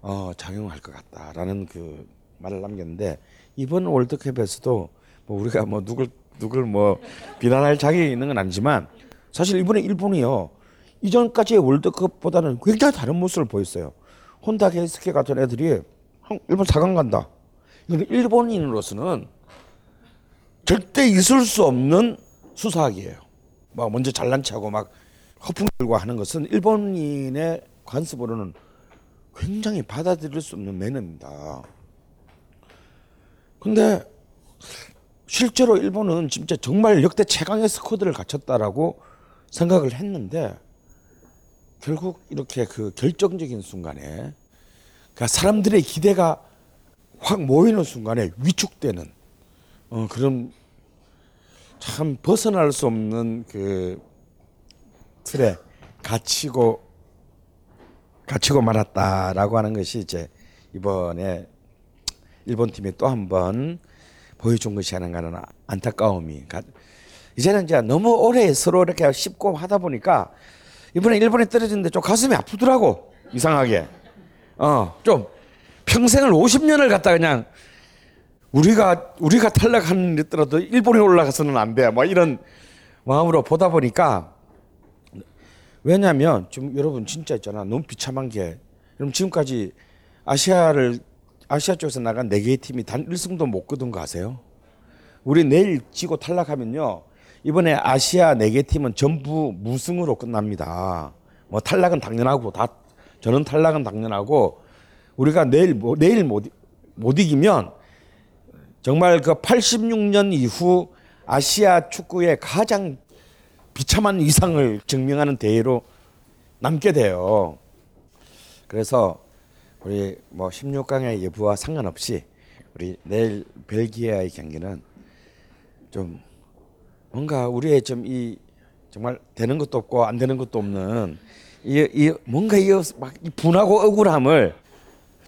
어, 작용할 것 같다라는 그 말을 남겼는데 이번 월드컵에서도 뭐 우리가 뭐 누굴 누굴 뭐 비난할 자격이 있는 건 아니지만 사실 이번에 일본이요 이전까지의 월드컵보다는 굉장히 다른 모습을 보였어요. 혼다 게이스케 같은 애들이 한- 일본 4강 간다. 이건 일본인으로서는 절대 있을 수 없는 수사학이에요. 막 먼저 잘난 체하고 막 허풍 들고 하는 것은 일본인의 관습으로는 굉장히 받아들일 수 없는 매너입니다. 근데 실제로 일본은 진짜 정말 역대 최강의 스쿼드를 갖췄다라고 생각을 했는데 결국 이렇게 그 결정적인 순간에 그러니까 사람들의 기대가 확 모이는 순간에 위축되는 어, 그런 참 벗어날 수 없는 그 틀에 갇히고 갇히고 말았다라고 하는 것이 이제 이번에 일본 팀이 또 한 번 보여준 것이 아닌가 하는 안타까움이 가- 이제는 이제 너무 오래 서로 이렇게 씹고 하다 보니까 이번에 일본에 떨어졌는데 좀 가슴이 아프더라고 이상하게 어좀 평생을 50년을 갖다 그냥 우리가 우리가 탈락하는 했더라도 일본에 올라가서는 안 돼. 뭐 이런 마음으로 보다 보니까 왜냐하면 지금 여러분 진짜 있잖아 너무 비참한 게 그럼 지금까지 아시아를 아시아 쪽에서 나간 네 개의 팀이 단 1승도 못 거둔 거 아세요? 우리 내일 지고 탈락하면요 이번에 아시아 네 개 팀은 전부 무승으로 끝납니다. 뭐 탈락은 당연하고 다 저는 탈락은 당연하고 우리가 내일 뭐 내일 못, 못 이기면 정말 그 86년 이후 아시아 축구의 가장 비참한 이상을 증명하는 대회로 남게 돼요. 그래서 우리 뭐 16강의 예부와 상관없이 우리 내일 벨기에와의 경기는 좀 뭔가 우리의 좀 이 정말 되는 것도 없고 안 되는 것도 없는 이, 이 뭔가 이막 분하고 억울함을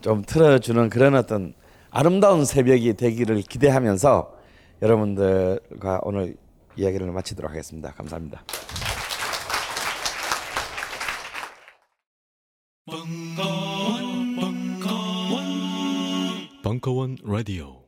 좀 틀어주는 그런 어떤 아름다운 새벽이 되기를 기대하면서 여러분들과 오늘 이야기를 마치도록 하겠습니다. 감사합니다. 벙커원, 벙커원, 벙커원 라디오.